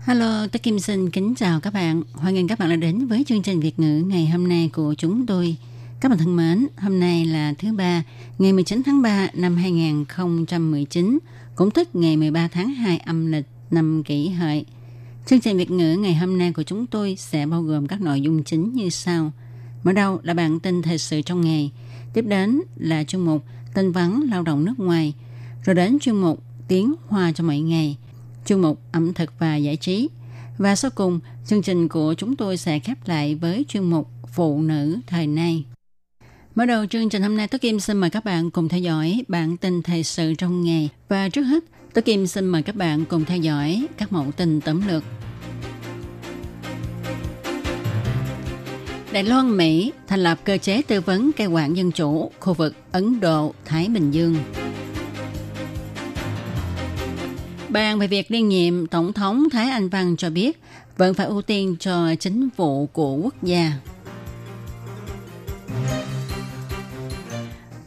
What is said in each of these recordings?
Hello, tôi Kim xin kính chào các bạn. Hoan nghênh các bạn đã đến với chương trình Việt ngữ ngày hôm nay của chúng tôi. Các bạn thân mến, hôm nay là thứ ba, ngày 19 tháng 3 năm 2019, cũng tức ngày 13 tháng 2 âm lịch năm kỷ hợi. Chương trình Việt ngữ ngày hôm nay của chúng tôi sẽ bao gồm các nội dung chính như sau. Mở đầu là bản tin thời sự trong ngày, tiếp đến là chuyên mục tin vắn lao động nước ngoài, rồi đến chuyên mục tiếng hoa cho mỗi ngày, chuyên mục ẩm thực và giải trí. Và sau cùng, chương trình của chúng tôi sẽ khép lại với chuyên mục phụ nữ thời nay. Mở đầu chương trình hôm nay, Tố Kim xin mời các bạn cùng theo dõi bản tin thời sự trong ngày. Và trước hết, Tố Kim xin mời các bạn cùng theo dõi các mẫu tin tóm lược. Đài Loan Mỹ thành lập cơ chế tư vấn cai quản dân chủ khu vực Ấn Độ Thái Bình Dương. Bàn về việc liên nhiệm Tổng thống Thái Anh Văn cho biết vẫn phải ưu tiên cho chính vụ của quốc gia.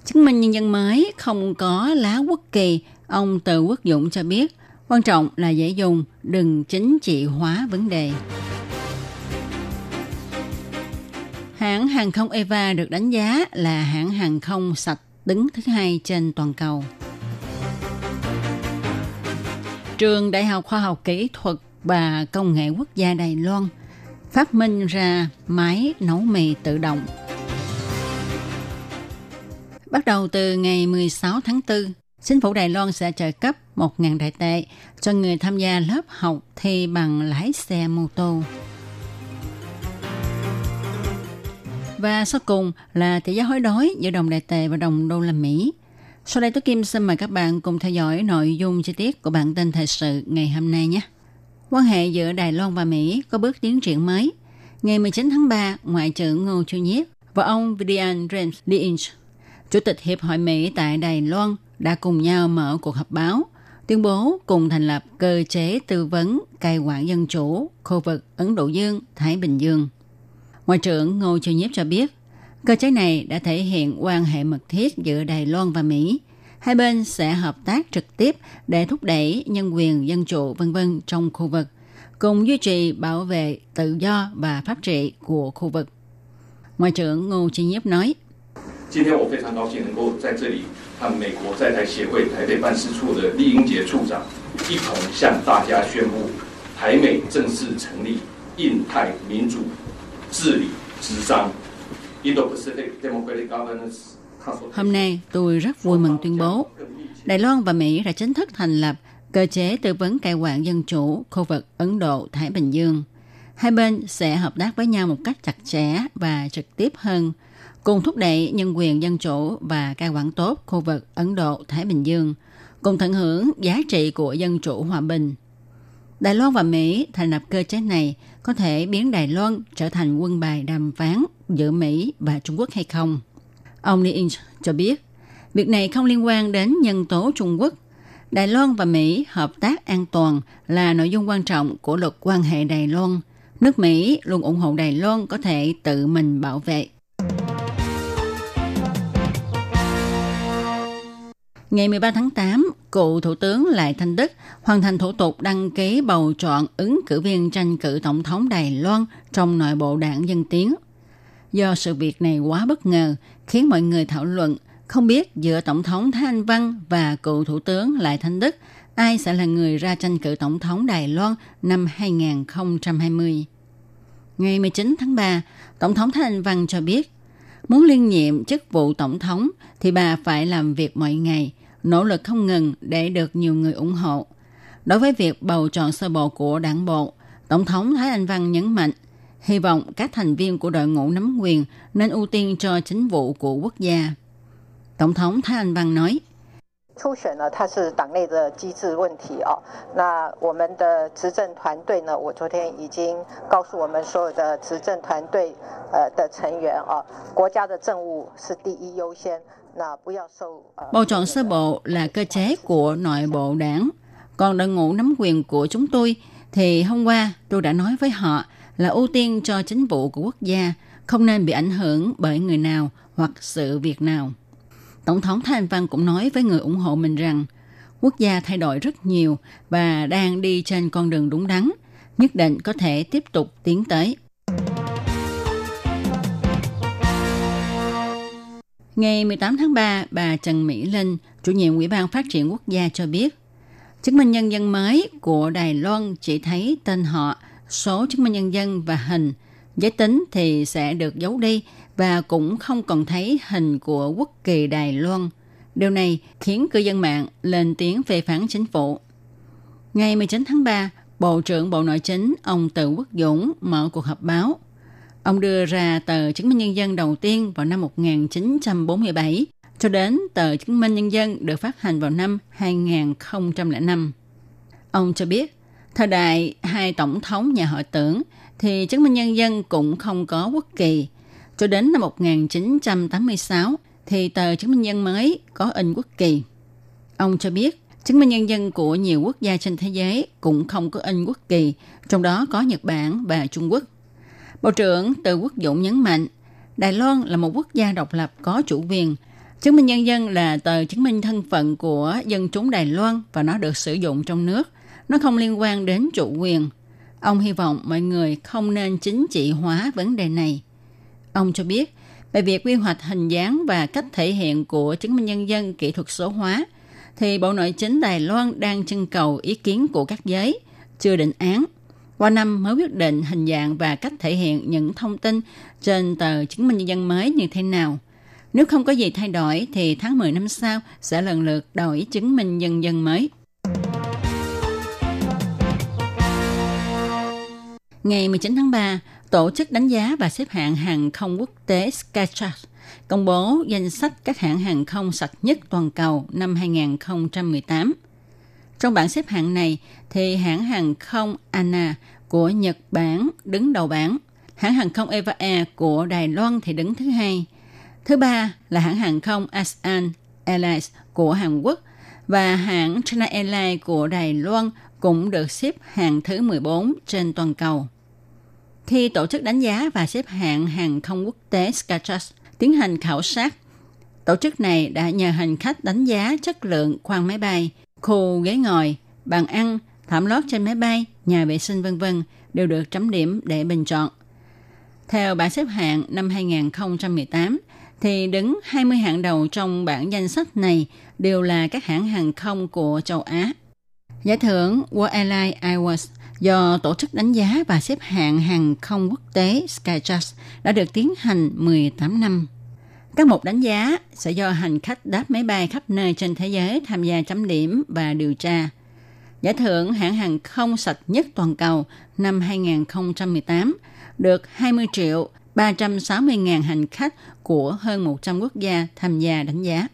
Chứng minh nhân dân mới không có lá quốc kỳ, ông Từ Quốc Dũng cho biết quan trọng là dễ dùng, đừng chính trị hóa vấn đề. Hãng hàng không Eva được đánh giá là hãng hàng không sạch đứng thứ hai trên toàn cầu. Trường Đại học Khoa học Kỹ thuật và Công nghệ Quốc gia Đài Loan phát minh ra máy nấu mì tự động. Bắt đầu từ ngày 16 tháng 4, chính phủ Đài Loan sẽ trợ cấp 1.000 đại tệ cho người tham gia lớp học thi bằng lái xe mô tô. Và sau cùng là tỷ giá hối đoái giữa đồng đại tệ và đồng đô la Mỹ. Sau đây tôi Kim xin mời các bạn cùng theo dõi nội dung chi tiết của bản tin thời sự ngày hôm nay nhé. Quan hệ giữa Đài Loan và Mỹ có bước tiến triển mới. Ngày 19 tháng 3, Ngoại trưởng Ngô Chu Nhiếp và ông Vidian James Lynch, Chủ tịch Hiệp hội Mỹ tại Đài Loan đã cùng nhau mở cuộc họp báo, tuyên bố cùng thành lập cơ chế tư vấn cai quản dân chủ khu vực Ấn Độ Dương, Thái Bình Dương. Ngoại trưởng Ngô Chu Nhiếp cho biết, cơ chế này đã thể hiện quan hệ mật thiết giữa Đài Loan và Mỹ. Hai bên sẽ hợp tác trực tiếp để thúc đẩy nhân quyền, dân chủ, vân vân trong khu vực, cùng duy trì bảo vệ tự do và pháp trị của khu vực. Ngoại trưởng Ngô Chi Nhiếp nói, 今天我非常高兴能够在这里和美国在台协会台北办事处的厉英杰处长一同向大家宣布，台美正式成立印太民主治理执章 Hôm nay tôi rất vui mừng tuyên bố Đài Loan và Mỹ đã chính thức thành lập cơ chế tư vấn cai quản dân chủ khu vực Ấn Độ-Thái Bình Dương. Hai bên sẽ hợp tác với nhau một cách chặt chẽ và trực tiếp hơn, cùng thúc đẩy nhân quyền dân chủ và cai quản tốt khu vực Ấn Độ-Thái Bình Dương, cùng tận hưởng giá trị của dân chủ hòa bình. Đài Loan và Mỹ thành lập cơ chế này có thể biến Đài Loan trở thành quân bài đàm phán giữa Mỹ và Trung Quốc hay không? Ông Lee Inch cho biết, việc này không liên quan đến nhân tố Trung Quốc. Đài Loan và Mỹ hợp tác an toàn là nội dung quan trọng của luật quan hệ Đài Loan. Nước Mỹ luôn ủng hộ Đài Loan có thể tự mình bảo vệ. Ngày 13 tháng 8, cựu Thủ tướng Lại Thanh Đức hoàn thành thủ tục đăng ký bầu chọn ứng cử viên tranh cử tổng thống Đài Loan trong nội bộ đảng Dân Tiến. Do sự việc này quá bất ngờ, khiến mọi người thảo luận không biết giữa Tổng thống Thái Anh Văn và cựu Thủ tướng Lại Thanh Đức ai sẽ là người ra tranh cử Tổng thống Đài Loan năm 2020. Ngày 19 tháng 3, Tổng thống Thái Anh Văn cho biết, muốn liên nhiệm chức vụ Tổng thống thì bà phải làm việc mọi ngày, nỗ lực không ngừng để được nhiều người ủng hộ. Đối với việc bầu chọn sơ bộ của đảng bộ, Tổng thống Thái Anh Văn nhấn mạnh, hy vọng các thành viên của đội ngũ nắm quyền nên ưu tiên cho chính vụ của quốc gia. Tổng thống Thái Anh Văn nói, 初选呢，它是党内的机制问题哦。那我们的执政团队呢，我昨天已经告诉我们所有的执政团队呃的成员哦，国家的政务是第一优先。 Bầu chọn sơ bộ là cơ chế của nội bộ đảng. Còn đội ngũ nắm quyền của chúng tôi thì hôm qua tôi đã nói với họ là ưu tiên cho chính vụ của quốc gia không nên bị ảnh hưởng bởi người nào hoặc sự việc nào. Tổng thống Thái Văn cũng nói với người ủng hộ mình rằng quốc gia thay đổi rất nhiều và đang đi trên con đường đúng đắn, nhất định có thể tiếp tục tiến tới. Ngày 18 tháng 3, bà Trần Mỹ Linh, chủ nhiệm Ủy ban Phát triển Quốc gia cho biết, chứng minh nhân dân mới của Đài Loan chỉ thấy tên họ, số chứng minh nhân dân và hình. Giới tính thì sẽ được giấu đi và cũng không còn thấy hình của quốc kỳ Đài Loan. Điều này khiến cư dân mạng lên tiếng phê phán chính phủ. Ngày 19 tháng 3, Bộ trưởng Bộ Nội chính ông Từ Quốc Dũng mở cuộc họp báo. Ông đưa ra tờ chứng minh nhân dân đầu tiên vào năm 1947 cho đến tờ chứng minh nhân dân được phát hành vào năm 2005. Ông cho biết, thời đại hai tổng thống nhà họ tưởng thì chứng minh nhân dân cũng không có quốc kỳ. Cho đến năm 1986 thì tờ chứng minh nhân mới có in quốc kỳ. Ông cho biết, chứng minh nhân dân của nhiều quốc gia trên thế giới cũng không có in quốc kỳ, trong đó có Nhật Bản và Trung Quốc. Bộ trưởng Từ Quốc Dũng nhấn mạnh, Đài Loan là một quốc gia độc lập có chủ quyền. Chứng minh nhân dân là tờ chứng minh thân phận của dân chúng Đài Loan và nó được sử dụng trong nước. Nó không liên quan đến chủ quyền. Ông hy vọng mọi người không nên chính trị hóa vấn đề này. Ông cho biết, về việc quy hoạch hình dáng và cách thể hiện của chứng minh nhân dân kỹ thuật số hóa, thì Bộ Nội chính Đài Loan đang trưng cầu ý kiến của các giới, chưa định án. Qua năm mới quyết định hình dạng và cách thể hiện những thông tin trên tờ chứng minh nhân dân mới như thế nào. Nếu không có gì thay đổi thì tháng 10 năm sau sẽ lần lượt đổi chứng minh nhân dân mới. Ngày 19 tháng 3, Tổ chức đánh giá và xếp hạng hàng không quốc tế Skytrax công bố danh sách các hãng hàng không sạch nhất toàn cầu năm 2018. Trong bảng xếp hạng này thì hãng hàng không ANA của Nhật Bản đứng đầu bảng, hãng hàng không Eva Air của Đài Loan thì đứng thứ hai. Thứ ba là hãng hàng không ASEAN Airlines của Hàn Quốc và hãng China Airlines của Đài Loan cũng được xếp hạng thứ 14 trên toàn cầu. Khi tổ chức đánh giá và xếp hạng hàng không quốc tế Skytrax tiến hành khảo sát, tổ chức này đã nhờ hành khách đánh giá chất lượng khoang máy bay, khu ghế ngồi, bàn ăn, thảm lót trên máy bay, nhà vệ sinh vân vân đều được chấm điểm để bình chọn. Theo bảng xếp hạng năm 2018, thì đứng 20 hạng đầu trong bảng danh sách này đều là các hãng hàng không của châu Á. Giải thưởng World Airlines Awards do Tổ chức đánh giá và xếp hạng hàng không quốc tế Skytrax đã được tiến hành 18 năm. Các mục đánh giá sẽ do hành khách đáp máy bay khắp nơi trên thế giới tham gia chấm điểm và điều tra. Giải thưởng hãng hàng không sạch nhất toàn cầu năm 2018 được 20 triệu 360 ngàn hành khách của hơn 100 quốc gia tham gia đánh giá.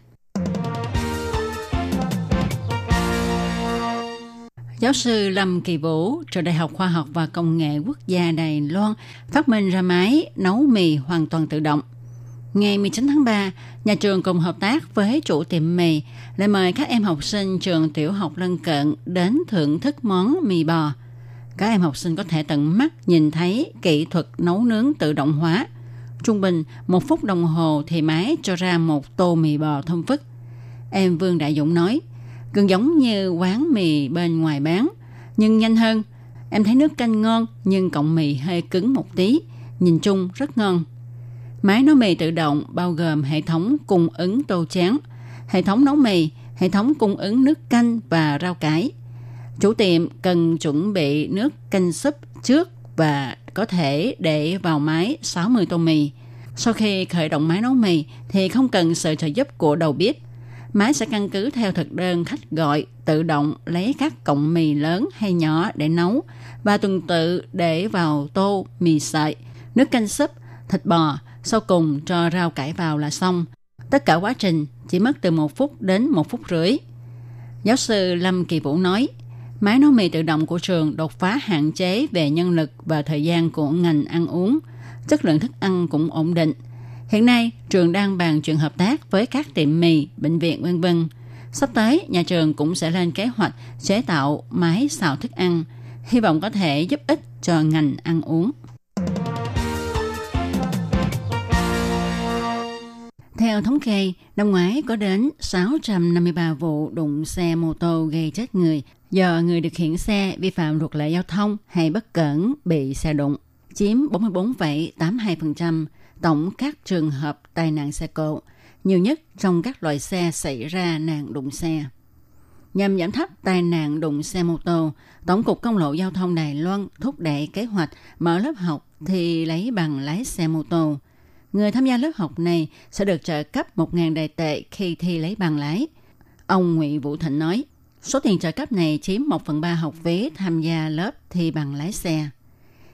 Giáo sư Lâm Kỳ Vũ, trường Đại học Khoa học và Công nghệ Quốc gia Đài Loan phát minh ra máy nấu mì hoàn toàn tự động. Ngày 19 tháng 3, nhà trường cùng hợp tác với chủ tiệm mì lại mời các em học sinh trường tiểu học lân cận đến thưởng thức món mì bò. Các em học sinh có thể tận mắt nhìn thấy kỹ thuật nấu nướng tự động hóa. Trung bình, một phút đồng hồ thì máy cho ra một tô mì bò thơm phức. Em Vương Đại Dũng nói, gần giống như quán mì bên ngoài bán, nhưng nhanh hơn. Em thấy nước canh ngon nhưng cọng mì hơi cứng một tí, nhìn chung rất ngon. Máy nấu mì tự động bao gồm hệ thống cung ứng tô chén, hệ thống nấu mì, hệ thống cung ứng nước canh và rau cải. Chủ tiệm cần chuẩn bị nước canh súp trước và có thể để vào máy 60 tô mì. Sau khi khởi động máy nấu mì thì không cần sự trợ giúp của đầu bếp. Máy sẽ căn cứ theo thực đơn khách gọi tự động lấy các cọng mì lớn hay nhỏ để nấu và tuần tự để vào tô mì sợi, nước canh súp, thịt bò, sau cùng cho rau cải vào là xong. Tất cả quá trình chỉ mất từ 1 phút đến 1 phút rưỡi. Giáo sư Lâm Kỳ Vũ nói, máy nấu mì tự động của trường đột phá hạn chế về nhân lực và thời gian của ngành ăn uống. Chất lượng thức ăn cũng ổn định. Hiện nay, trường đang bàn chuyện hợp tác với các tiệm mì, bệnh viện vân vân. Sắp tới, nhà trường cũng sẽ lên kế hoạch chế tạo máy xào thức ăn, hy vọng có thể giúp ích cho ngành ăn uống. Theo thống kê, năm ngoái có đến 653 vụ đụng xe mô tô gây chết người do người điều khiển xe vi phạm luật lệ giao thông hay bất cẩn bị xe đụng, chiếm 44,82% tổng các trường hợp tai nạn xe cộ, nhiều nhất trong các loại xe xảy ra nạn đụng xe. Nhằm giảm thấp tai nạn đụng xe mô tô, Tổng cục Công lộ Giao thông Đài Loan thúc đẩy kế hoạch mở lớp học thì lấy bằng lái xe mô tô – Người tham gia lớp học này sẽ được trợ cấp 1.000 đại tệ khi thi lấy bằng lái. Ông Nguyễn Vũ Thịnh nói, số tiền trợ cấp này chiếm 1 phần 3 học phí tham gia lớp thi bằng lái xe.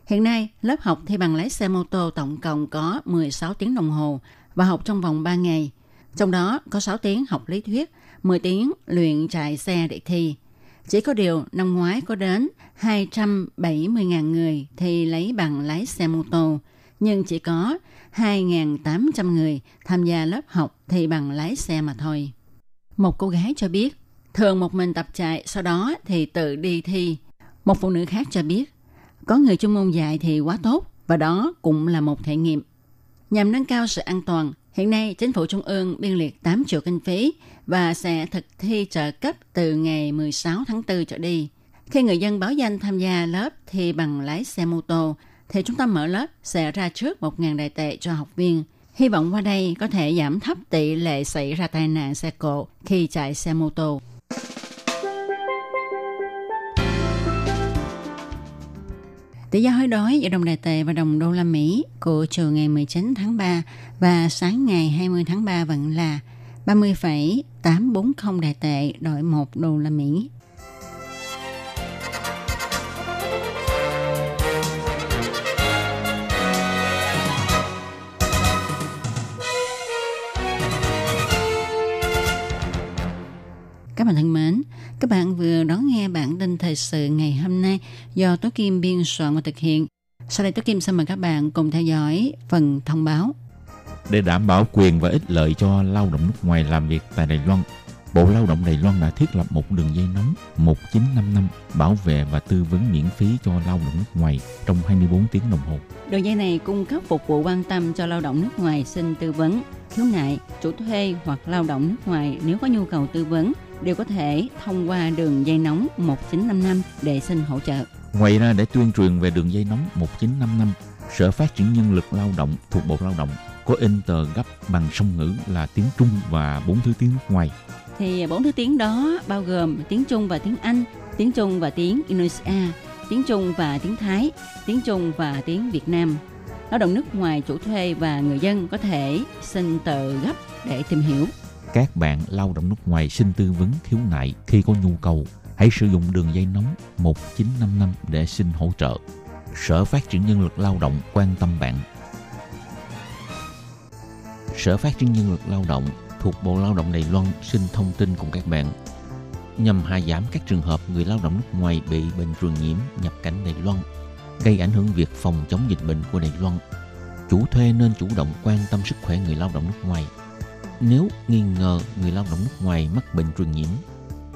Hiện nay, lớp học thi bằng lái xe mô tô tổng cộng có 16 tiếng đồng hồ và học trong vòng 3 ngày. Trong đó có 6 tiếng học lý thuyết, 10 tiếng luyện chạy xe để thi. Chỉ có điều năm ngoái có đến 270.000 người thi lấy bằng lái xe mô tô, nhưng chỉ có 2.800 người tham gia lớp học thi bằng lái xe mà thôi. Một cô gái cho biết, thường một mình tập chạy, sau đó thì tự đi thi. Một phụ nữ khác cho biết, có người chuyên môn dạy thì quá tốt và đó cũng là một thể nghiệm. Nhằm nâng cao sự an toàn, hiện nay chính phủ trung ương biên liệt 8 triệu kinh phí và sẽ thực thi trợ cấp từ ngày 16 tháng 4 trở đi. Khi người dân báo danh tham gia lớp thi bằng lái xe mô tô thì chúng ta mở lớp sẽ ra trước 1.000 đại tệ cho học viên. Hy vọng qua đây có thể giảm thấp tỷ lệ xảy ra tai nạn xe cộ khi chạy xe mô tô. Tỷ giá hối đoái giữa đồng đại tệ và đồng đô la Mỹ của chiều ngày 19 tháng 3 và sáng ngày 20 tháng 3 vẫn là 30,840 đại tệ đổi 1 đô la Mỹ. Các bạn thân mến, các bạn vừa đón nghe bản tin thời sự ngày hôm nay do Tố Kim biên soạn và thực hiện. Sau đây Tố Kim xin mời các bạn cùng theo dõi phần thông báo. Để đảm bảo quyền và ích lợi cho lao động nước ngoài làm việc tại Đài Loan, Bộ Lao động Đài Loan đã thiết lập một đường dây nóng 1955 bảo vệ và tư vấn miễn phí cho lao động nước ngoài trong 24 tiếng đồng hồ. Đường dây này cung cấp phục vụ quan tâm cho lao động nước ngoài xin tư vấn, khiếu nại, chủ thuê hoặc lao động nước ngoài nếu có nhu cầu tư vấn đều có thể thông qua đường dây nóng 1955 để xin hỗ trợ. Ngoài ra để tuyên truyền về đường dây nóng 1955, Sở Phát triển Nhân lực Lao động thuộc Bộ Lao động có in tờ gấp bằng song ngữ là tiếng Trung và bốn thứ tiếng nước ngoài. Thì bốn thứ tiếng đó bao gồm tiếng Trung và tiếng Anh, tiếng Trung và tiếng Indonesia, tiếng Trung và tiếng Thái, tiếng Trung và tiếng Việt Nam. Lao động nước ngoài chủ thuê và người dân có thể xin tờ gấp để tìm hiểu các bạn lao động nước ngoài xin tư vấn khiếu nại khi có nhu cầu, hãy sử dụng đường dây nóng 1955 để xin hỗ trợ. Sở Phát triển Nhân lực Lao động quan tâm bạn. Sở Phát triển Nhân lực Lao động thuộc Bộ Lao động Đài Loan xin thông tin cùng các bạn nhằm hạ giảm các trường hợp người lao động nước ngoài bị bệnh truyền nhiễm nhập cảnh Đài Loan, gây ảnh hưởng việc phòng chống dịch bệnh của Đài Loan. Chủ thuê nên chủ động quan tâm sức khỏe người lao động nước ngoài nếu nghi ngờ người lao động nước ngoài mắc bệnh truyền nhiễm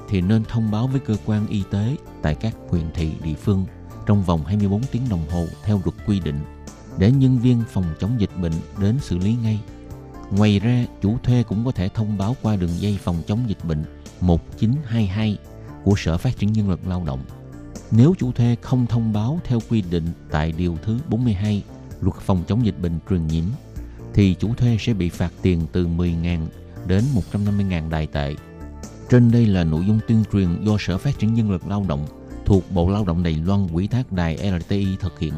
thì nên thông báo với cơ quan y tế tại các huyện thị địa phương trong vòng 24 tiếng đồng hồ theo luật quy định để nhân viên phòng chống dịch bệnh đến xử lý ngay. Ngoài ra, chủ thuê cũng có thể thông báo qua đường dây phòng chống dịch bệnh 1922 của Sở Phát triển Nhân lực Lao động. Nếu chủ thuê không thông báo theo quy định tại Điều thứ 42 Luật phòng chống dịch bệnh truyền nhiễm thì chủ thuê sẽ bị phạt tiền từ 10.000 đến 150.000 đài tệ. Trên đây là nội dung tuyên truyền do Sở Phát triển Nhân lực Lao động thuộc Bộ Lao động Đài Loan quỹ thác đài LTI thực hiện.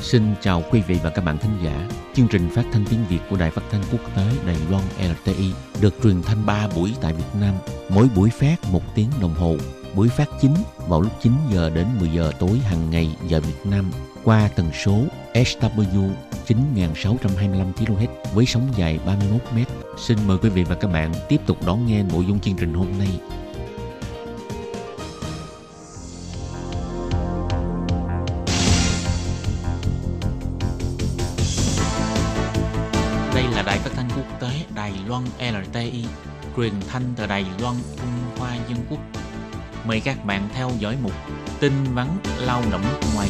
Xin chào quý vị và các bạn thính giả. Chương trình phát thanh tiếng Việt của Đài Phát thanh Quốc tế Đài Loan LTI được truyền thanh 3 buổi tại Việt Nam, mỗi buổi phát 1 tiếng đồng hồ. Buổi phát chính vào lúc 9 giờ đến 10 giờ tối hàng ngày giờ Việt Nam qua tần số SW 9625 kHz với sóng dài 31 m xin mời quý vị và các bạn tiếp tục đón nghe nội dung chương trình hôm nay. Đây là đài phát thanh quốc tế Đài Loan LTI, truyền thanh từ Đài Loan, Trung Hoa Dân Quốc. Mời các bạn theo dõi mục tin vắn lao động ngoài.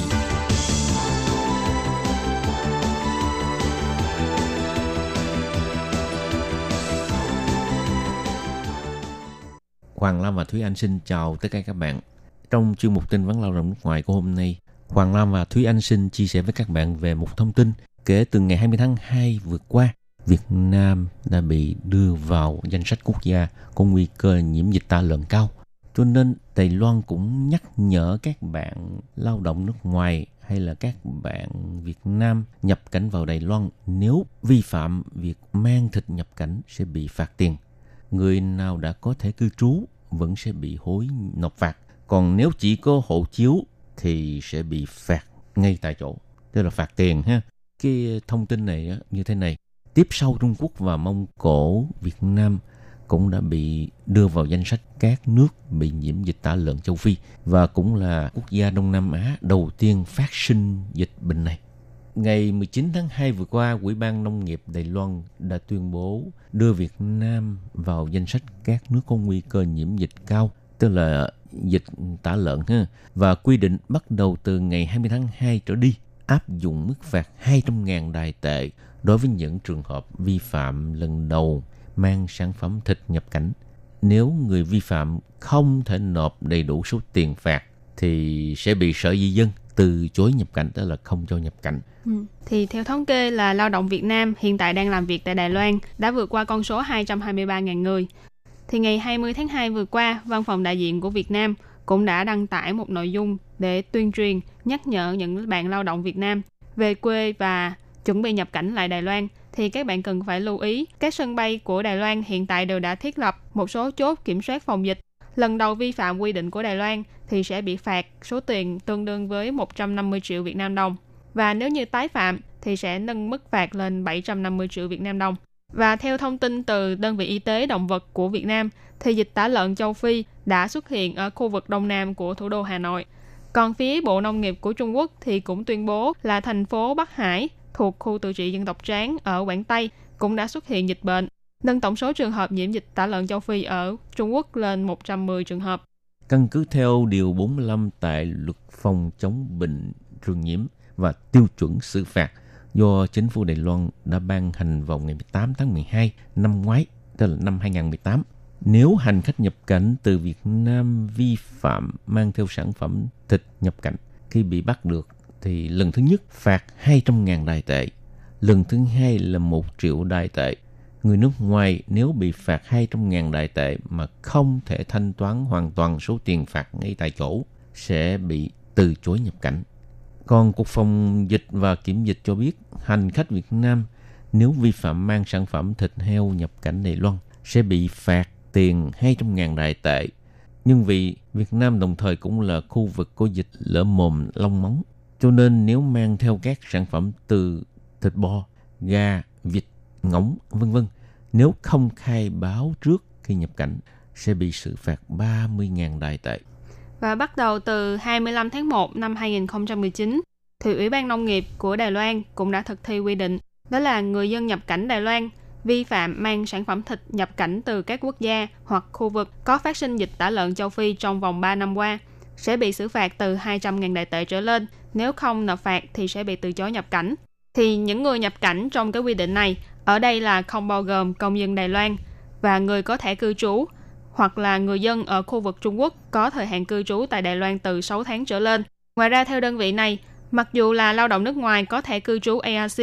Hoàng Lam và Thúy Anh xin chào tất cả các bạn. Trong chuyên mục tin vấn lao động nước ngoài của hôm nay, Hoàng Lam và Thúy Anh xin chia sẻ với các bạn về một thông tin kể từ ngày 20 tháng 2 vừa qua. Việt Nam đã bị đưa vào danh sách quốc gia có nguy cơ nhiễm dịch tả lợn cao. Cho nên Đài Loan cũng nhắc nhở các bạn lao động nước ngoài hay là các bạn Việt Nam nhập cảnh vào Đài Loan nếu vi phạm việc mang thịt nhập cảnh sẽ bị phạt tiền. Người nào đã có thể cư trú vẫn sẽ bị hối nộp phạt. Còn nếu chỉ có hộ chiếu thì sẽ bị phạt ngay tại chỗ. Tức là phạt tiền ha. Cái thông tin này như thế này. Tiếp sau Trung Quốc và Mông Cổ, Việt Nam cũng đã bị đưa vào danh sách các nước bị nhiễm dịch tả lợn châu Phi và cũng là quốc gia Đông Nam Á đầu tiên phát sinh dịch bệnh này. Ngày 19 tháng 2 vừa qua, Ủy ban Nông nghiệp Đài Loan đã tuyên bố đưa Việt Nam vào danh sách các nước có nguy cơ nhiễm dịch cao, tức là dịch tả lợn ha, và quy định bắt đầu từ ngày 20 tháng 2 trở đi áp dụng mức phạt 200.000 đài tệ đối với những trường hợp vi phạm lần đầu mang sản phẩm thịt nhập cảnh. Nếu người vi phạm không thể nộp đầy đủ số tiền phạt thì sẽ bị Sở Di dân từ chối nhập cảnh, tức là không cho nhập cảnh. Ừ. Thì theo thống kê là lao động Việt Nam hiện tại đang làm việc tại Đài Loan đã vượt qua con số 223.000 người. Thì ngày 20 tháng 2 vừa qua, Văn phòng đại diện của Việt Nam cũng đã đăng tải một nội dung để tuyên truyền nhắc nhở những bạn lao động Việt Nam về quê và chuẩn bị nhập cảnh lại Đài Loan thì các bạn cần phải lưu ý các sân bay của Đài Loan hiện tại đều đã thiết lập một số chốt kiểm soát phòng dịch. Lần đầu vi phạm quy định của Đài Loan thì sẽ bị phạt số tiền tương đương với 150 triệu Việt Nam đồng. Và nếu như tái phạm thì sẽ nâng mức phạt lên 750 triệu Việt Nam đồng. Và theo thông tin từ đơn vị y tế động vật của Việt Nam, thì dịch tả lợn châu Phi đã xuất hiện ở khu vực đông nam của thủ đô Hà Nội. Còn phía Bộ Nông nghiệp của Trung Quốc thì cũng tuyên bố là thành phố Bắc Hải thuộc khu tự trị dân tộc Tráng ở Quảng Tây cũng đã xuất hiện dịch bệnh, nâng tổng số trường hợp nhiễm dịch tả lợn châu Phi ở Trung Quốc lên 110 trường hợp. Căn cứ theo Điều 45 tại Luật phòng chống bệnh truyền nhiễm và tiêu chuẩn xử phạt do chính phủ Đài Loan đã ban hành vào ngày 18 tháng 12 năm ngoái, tức là năm 2018. Nếu hành khách nhập cảnh từ Việt Nam vi phạm mang theo sản phẩm thịt nhập cảnh, khi bị bắt được thì lần thứ nhất phạt 200.000 đài tệ, lần thứ hai là 1 triệu đài tệ. Người nước ngoài nếu bị phạt 200.000 đại tệ mà không thể thanh toán hoàn toàn số tiền phạt ngay tại chỗ sẽ bị từ chối nhập cảnh. Còn Cục Phòng Dịch và Kiểm Dịch cho biết hành khách Việt Nam nếu vi phạm mang sản phẩm thịt heo nhập cảnh Đài Loan sẽ bị phạt tiền 200.000 đại tệ. Nhưng vì Việt Nam đồng thời cũng là khu vực có dịch lở mồm long móng, cho nên nếu mang theo các sản phẩm từ thịt bò, gà, vịt, ngỗng, vân vân, nếu không khai báo trước khi nhập cảnh sẽ bị xử phạt 30.000 đài tệ. Và bắt đầu từ 25 tháng 1 năm 2019, thì Ủy ban Nông nghiệp của Đài Loan cũng đã thực thi quy định đó là người dân nhập cảnh Đài Loan vi phạm mang sản phẩm thịt nhập cảnh từ các quốc gia hoặc khu vực có phát sinh dịch tả lợn châu Phi trong vòng 3 năm qua sẽ bị xử phạt từ 200.000 đại tệ trở lên. Nếu không nộp phạt thì sẽ bị từ chối nhập cảnh. Thì những người nhập cảnh trong cái quy định này ở đây là không bao gồm công dân Đài Loan và người có thẻ cư trú hoặc là người dân ở khu vực Trung Quốc có thời hạn cư trú tại Đài Loan từ 6 tháng trở lên. Ngoài ra theo đơn vị này, mặc dù là lao động nước ngoài có thẻ cư trú ARC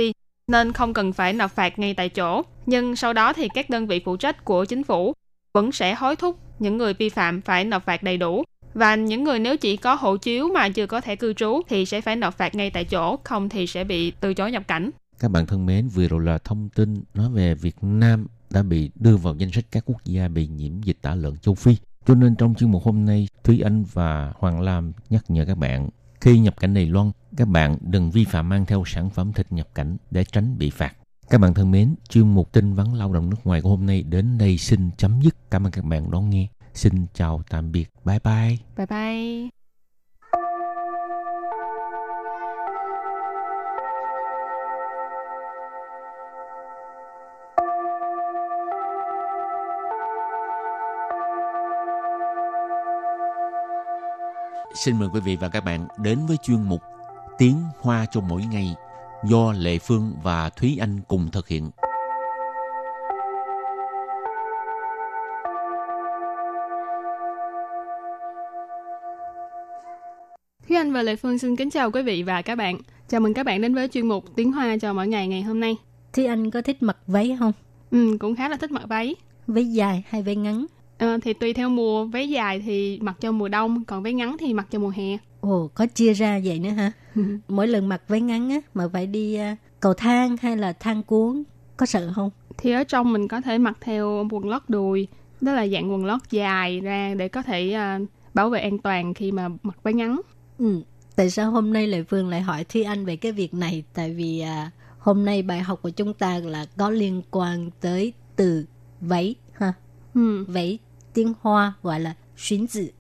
nên không cần phải nộp phạt ngay tại chỗ, nhưng sau đó thì các đơn vị phụ trách của chính phủ vẫn sẽ hối thúc những người vi phạm phải nộp phạt đầy đủ. Và những người nếu chỉ có hộ chiếu mà chưa có thẻ cư trú thì sẽ phải nộp phạt ngay tại chỗ, không thì sẽ bị từ chối nhập cảnh. Các bạn thân mến, vừa rồi là thông tin nói về Việt Nam đã bị đưa vào danh sách các quốc gia bị nhiễm dịch tả lợn châu Phi. Cho nên trong chương mục hôm nay, Thúy Anh và Hoàng Lam nhắc nhở các bạn khi nhập cảnh Đài Loan, các bạn đừng vi phạm mang theo sản phẩm thịt nhập cảnh để tránh bị phạt. Các bạn thân mến, chương mục tin vắn lao động nước ngoài của hôm nay đến đây xin chấm dứt. Cảm ơn các bạn đón nghe. Xin chào tạm biệt. Bye bye. Bye bye. Xin mời quý vị và các bạn đến với chuyên mục Tiếng Hoa cho mỗi ngày do Lệ Phương và Thúy Anh cùng thực hiện. Thúy Anh và Lệ Phương xin kính chào quý vị và các bạn. Chào mừng các bạn đến với chuyên mục Tiếng Hoa cho mỗi ngày ngày hôm nay. Thì anh có thích mặc váy không? Ừ, cũng khá là thích mặc váy. Váy dài hay váy ngắn? Ờ, thì tùy theo mùa, váy dài thì mặc cho mùa đông, còn váy ngắn thì mặc cho mùa hè. Ồ, có chia ra vậy nữa hả? Mỗi lần mặc váy ngắn á, mà phải đi uh, cầu thang hay là thang cuốn, có sợ không? Thì ở trong mình có thể mặc theo quần lót đùi, đó là dạng quần lót dài ra để có thể uh, bảo vệ an toàn khi mà mặc váy ngắn. Ừ, tại sao hôm nay Lệ Phương lại hỏi Thi Anh về cái việc này? Tại vì à, hôm nay bài học của chúng ta là có liên quan tới từ váy ha. Ừ. Váy tiếng Hoa gọi là xuyến dự.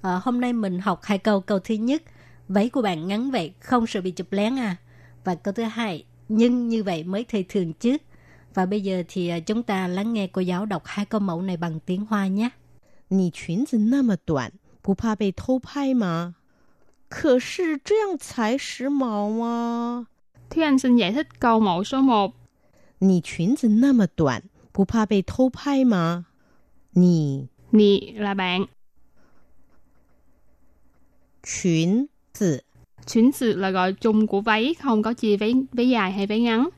À, hôm nay mình học hai câu. Câu thứ nhất, váy của bạn ngắn vậy, không sợ bị chụp lén à. Và câu thứ hai, nhưng như vậy mới thời thường chứ. Và bây giờ thì à, chúng ta lắng nghe cô giáo đọc hai câu mẫu này bằng tiếng Hoa nhé. 你裙子那么短，不怕被偷拍吗？可是这样才时髦啊！ Thúy Anh xin giải thích câu mẫu số 1. 你裙子那么短，不怕被偷拍吗？你 nì là bạn. Chuyến tử Chuyến tử là gọi chung của váy, không có chia váy, váy dài hay váy ngắn.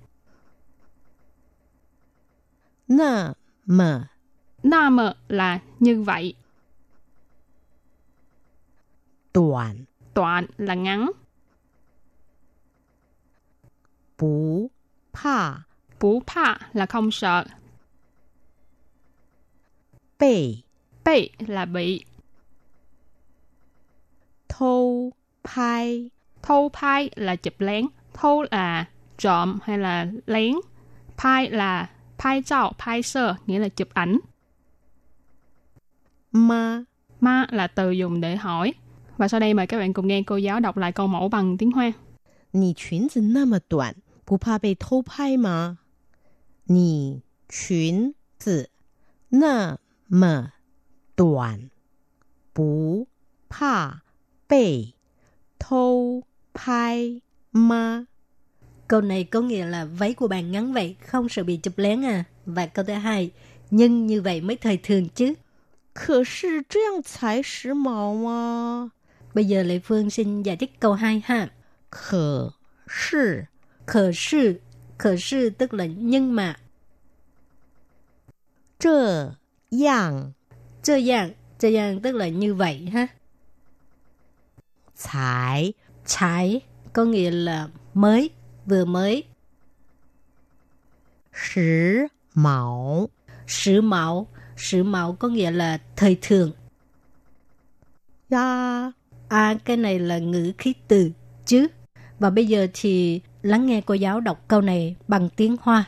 Nà mờ Nà mờ là như vậy. Đoạn Đoạn là ngắn. Bú pa Bú pa là không sợ. Bì 被 bị là bị, 偷拍。 thâu pai là chụp lén, thâu là trộm hay là lén, pai là pai trao, pai sơ nghĩa là chụp ảnh, 吗？ ma là từ dùng để hỏi. Và sau đây mời các bạn cùng nghe cô giáo đọc lại câu mẫu bằng tiếng Hoa. 你裙子那么短，不怕被偷拍吗？你裙子那么 短，不怕被偷拍吗？ Câu này có nghĩa là váy của bạn ngắn vậy, không sợ bị chụp lén à. Và câu thứ hai, nhưng như vậy mới thời thường chứ. 可是这样才时髦啊！ Bây giờ Lệ Phương xin giải thích câu 2 ha. 可是 Khờ sư, khờ sư tức là nhưng mà. 这样 Chơ dạng, chơ dạng tức là như vậy ha. 才 Trái có nghĩa là mới, vừa mới. 时髦 Sử mạo, sử mạo có nghĩa là thời thường. 呀！ À, cái này là ngữ khí từ chứ. Và bây giờ thì lắng nghe cô giáo đọc câu này bằng tiếng Hoa.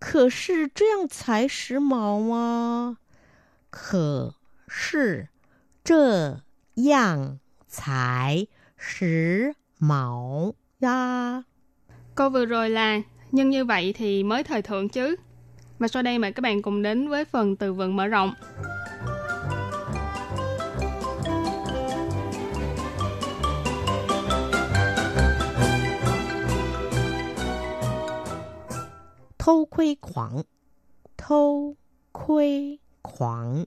可是这样才时髦啊！ 可是这样才时髦呀！ Câu vừa rồi là nhưng như vậy thì mới thời thượng chứ. Và sau đây mời các bạn cùng đến với phần từ vựng mở rộng. 偷窥狂，偷窥 khoảng.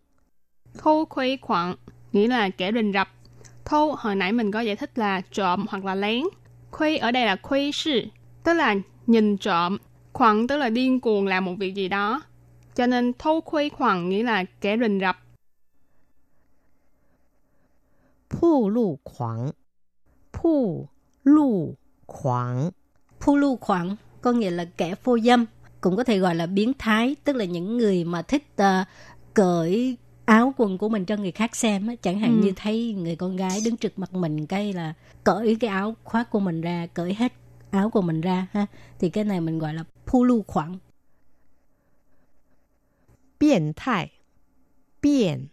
thâu khuấy khoảng nghĩa là kẻ rình rập. thâu hồi nãy mình có giải thích là trộm hoặc là lén. Khuấy ở đây là khuấy sư, tức là nhìn trộm. Khoảng tức là điên cuồng làm một việc gì đó. Cho nên thâu khuấy khoảng nghĩa là kẻ rình rập. Phụ lụ khoảng Phụ lụ khoảng Phụ lụ khoảng có nghĩa là kẻ phô dâm cũng có thể gọi là biến thái tức là những người mà thích uh, cởi áo quần của mình cho người khác xem á. chẳng hạn Ừ. như thấy người con gái đứng trực mặt mình cái là cởi cái áo khoác của mình ra cởi hết áo của mình ra ha thì cái này mình gọi là phu lưu khoảng 变态，变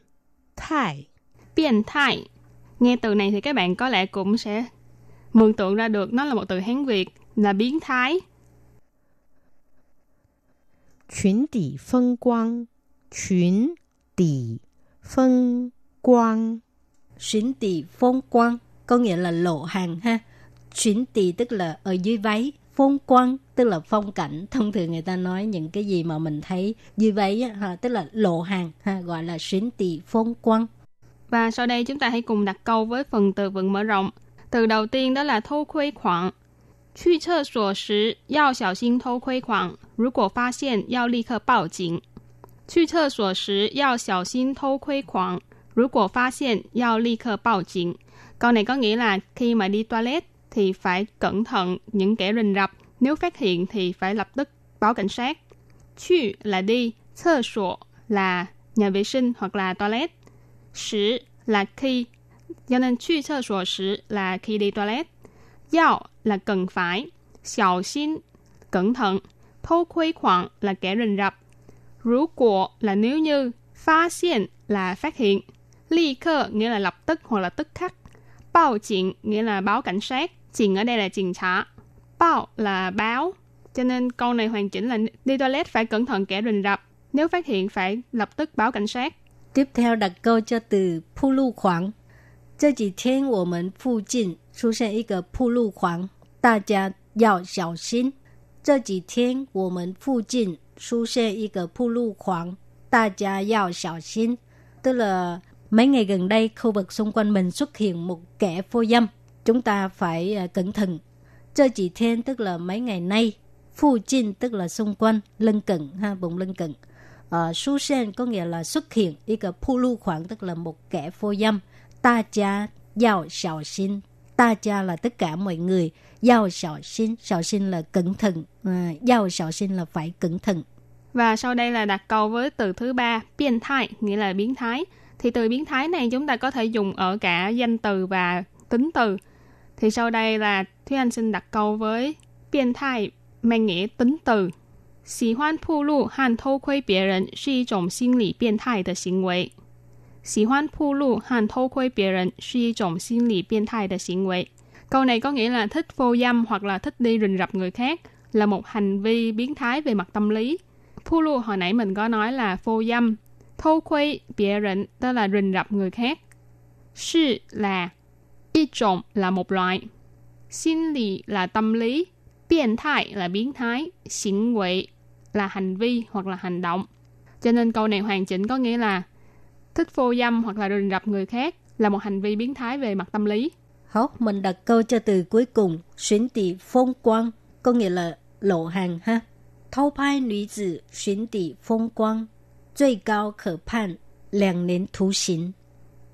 态， Biên thai. Nghe từ này thì các bạn có lẽ cũng sẽ mường tượng ra được nó là một từ Hán Việt là biến thái. 裙底风光， 裙底风光， Xuyến tỷ phong quang có nghĩa là lộ hàng ha. Xuyến tỷ tức là ở dưới váy. Phong quang tức là phong cảnh. Thông thường người ta nói những cái gì mà mình thấy dưới váy á, ha, tức là lộ hàng ha, gọi là xuyến tỷ phong quang. Và sau đây chúng ta hãy cùng đặt câu với phần từ vựng mở rộng. Từ đầu tiên đó là thâu khuê khoảng. 去厕所时要小心偷窥狂，如果发现要立刻报警。 去厕所时要小心偷窥狂，如果发现要立刻报警。Câu này có nghĩa là khi mà đi toilet thì phải cẩn thận những kẻ rình rập, nếu phát hiện thì phải lập tức báo cảnh sát. Chu là đi,厕所 là nhà vệ sinh hoặc là toilet. Sử là khi, cho nên 去厕所时 là khi đi toilet. Yao là cần phải, xiao xin cẩn thận, thâu khuấy khoảng là kẻ rình rập. Rú của là nếu như, phá hiện là phát hiện, ly cơ nghĩa là lập tức hoặc là tức khắc, báo警nghĩa là báo cảnh sát, chỉnh ở đây là chỉnh trả, báo là báo. Cho nên câu này hoàn chỉnh là đi toilet phải cẩn thận kẻ rình rập, nếu phát hiện phải lập tức báo cảnh sát. Tiếp theo đặt câu cho từ 铺路狂。这几天我们附近出现一个铺路狂，大家要小心。这几天我们附近 出现一个铺路狂，大家要小心。Tức là mấy ngày gần đây khu vực xung quanh mình xuất hiện một kẻ phô dâm, chúng ta phải à, cẩn thận.这几天 tức là mấy ngày nay, phụ chin tức là xung quanh, lân cận ha, vùng lân cận. Uh, su sen có nghĩa là xuất hiện, y cái pu lu khoảng tức là một kẻ phô dâm. Ta cha yào xảo xin. Ta cha là tất cả mọi người. Yào xảo xin. Xảo xin là cẩn thận. Uh, yào xảo xin là phải cẩn thận. Và sau đây là đặt câu với từ thứ ba, biến thái, nghĩa là biến thái. Thì từ biến thái này chúng ta có thể dùng ở cả danh từ và tính từ. Thì sau đây là Thúy Anh xin đặt câu với biến thái mang nghĩa tính từ. 喜欢铺路和偷窥别人是一种心理变态的行为。喜欢铺路和偷窥别人是一种心理变态的行为。 Câu này có nghĩa là thích phô dâm hoặc là thích đi rình rập người khác là một hành vi biến thái về mặt tâm lý. Phu lu hồi nãy mình có nói là phô dâm. Thô khuê, bịa rịnh, tức là rình rập người khác. Sư là y trộm là một loại. Xin lý là tâm lý. Biến thái là biến thái. Xỉn quỷ là hành vi hoặc là hành động. Cho nên câu này hoàn chỉnh có nghĩa là thích phô dâm hoặc là rình rập người khác là một hành vi biến thái về mặt tâm lý. Hảo, mình đặt câu cho từ cuối cùng. Xuyến tỷ phong quang có nghĩa là lộ hàng ha. Thâu phai nữ tử xuyến tỷ phong quang, 最高可判两年徒刑。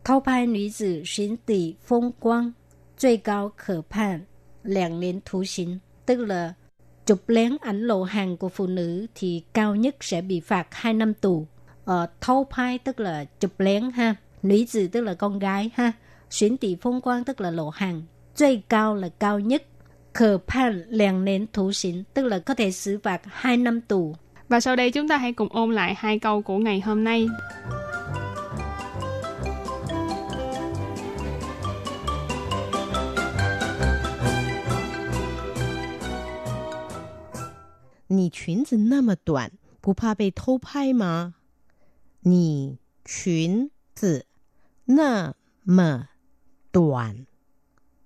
偷拍女子寻底风光，最高可判两年徒刑。Tức là chụp lén ảnh lộ hàng của phụ nữ thì cao nhất sẽ bị phạt 2 năm tù. Ờ, thâu phai tức là chụp lén ha. Nữ tử tức là con gái ha. Xuyến tỷ phong quang tức là lộ hàng.最cao là cao nhất. Khờ判两年徒刑tức là có thể xử phạt 2 năm tù. Và sau đây chúng ta hãy cùng ôn lại hai câu của ngày hôm nay. 你裙子那么短，不怕被偷拍吗？你裙子那么 短，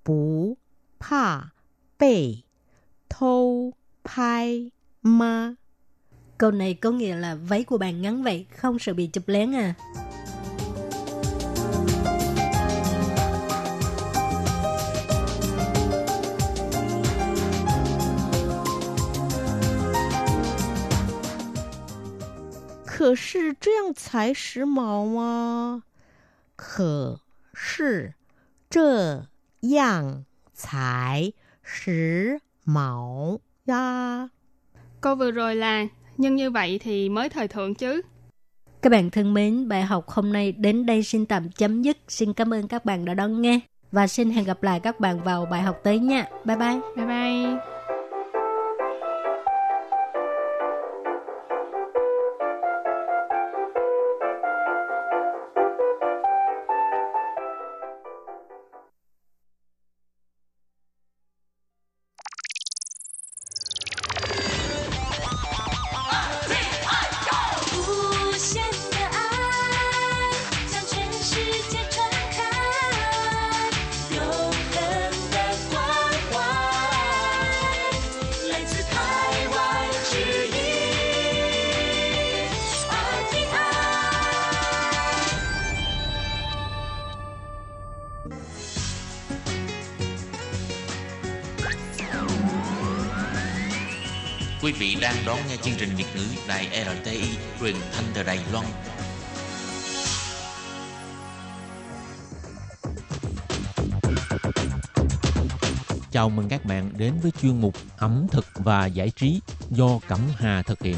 不怕被偷拍吗？ Câu này có nghĩa là váy của bạn ngắn vậy, không sợ bị chụp lén à. 可是这样才时髦吗？可是 这样才时髦呀！ Câu vừa rồi là nhưng như vậy thì mới thời thượng chứ. Các bạn thân mến, bài học hôm nay đến đây xin tạm chấm dứt. Xin cảm ơn các bạn đã đón nghe. Và xin hẹn gặp lại các bạn vào bài học tới nha. Bye bye. Bye bye. Đang đón nghe chương trình Việt ngữ Đài RTI truyền thanh từ Đài Loan. Chào mừng các bạn đến với chuyên mục ẩm thực và giải trí do Cẩm Hà thực hiện.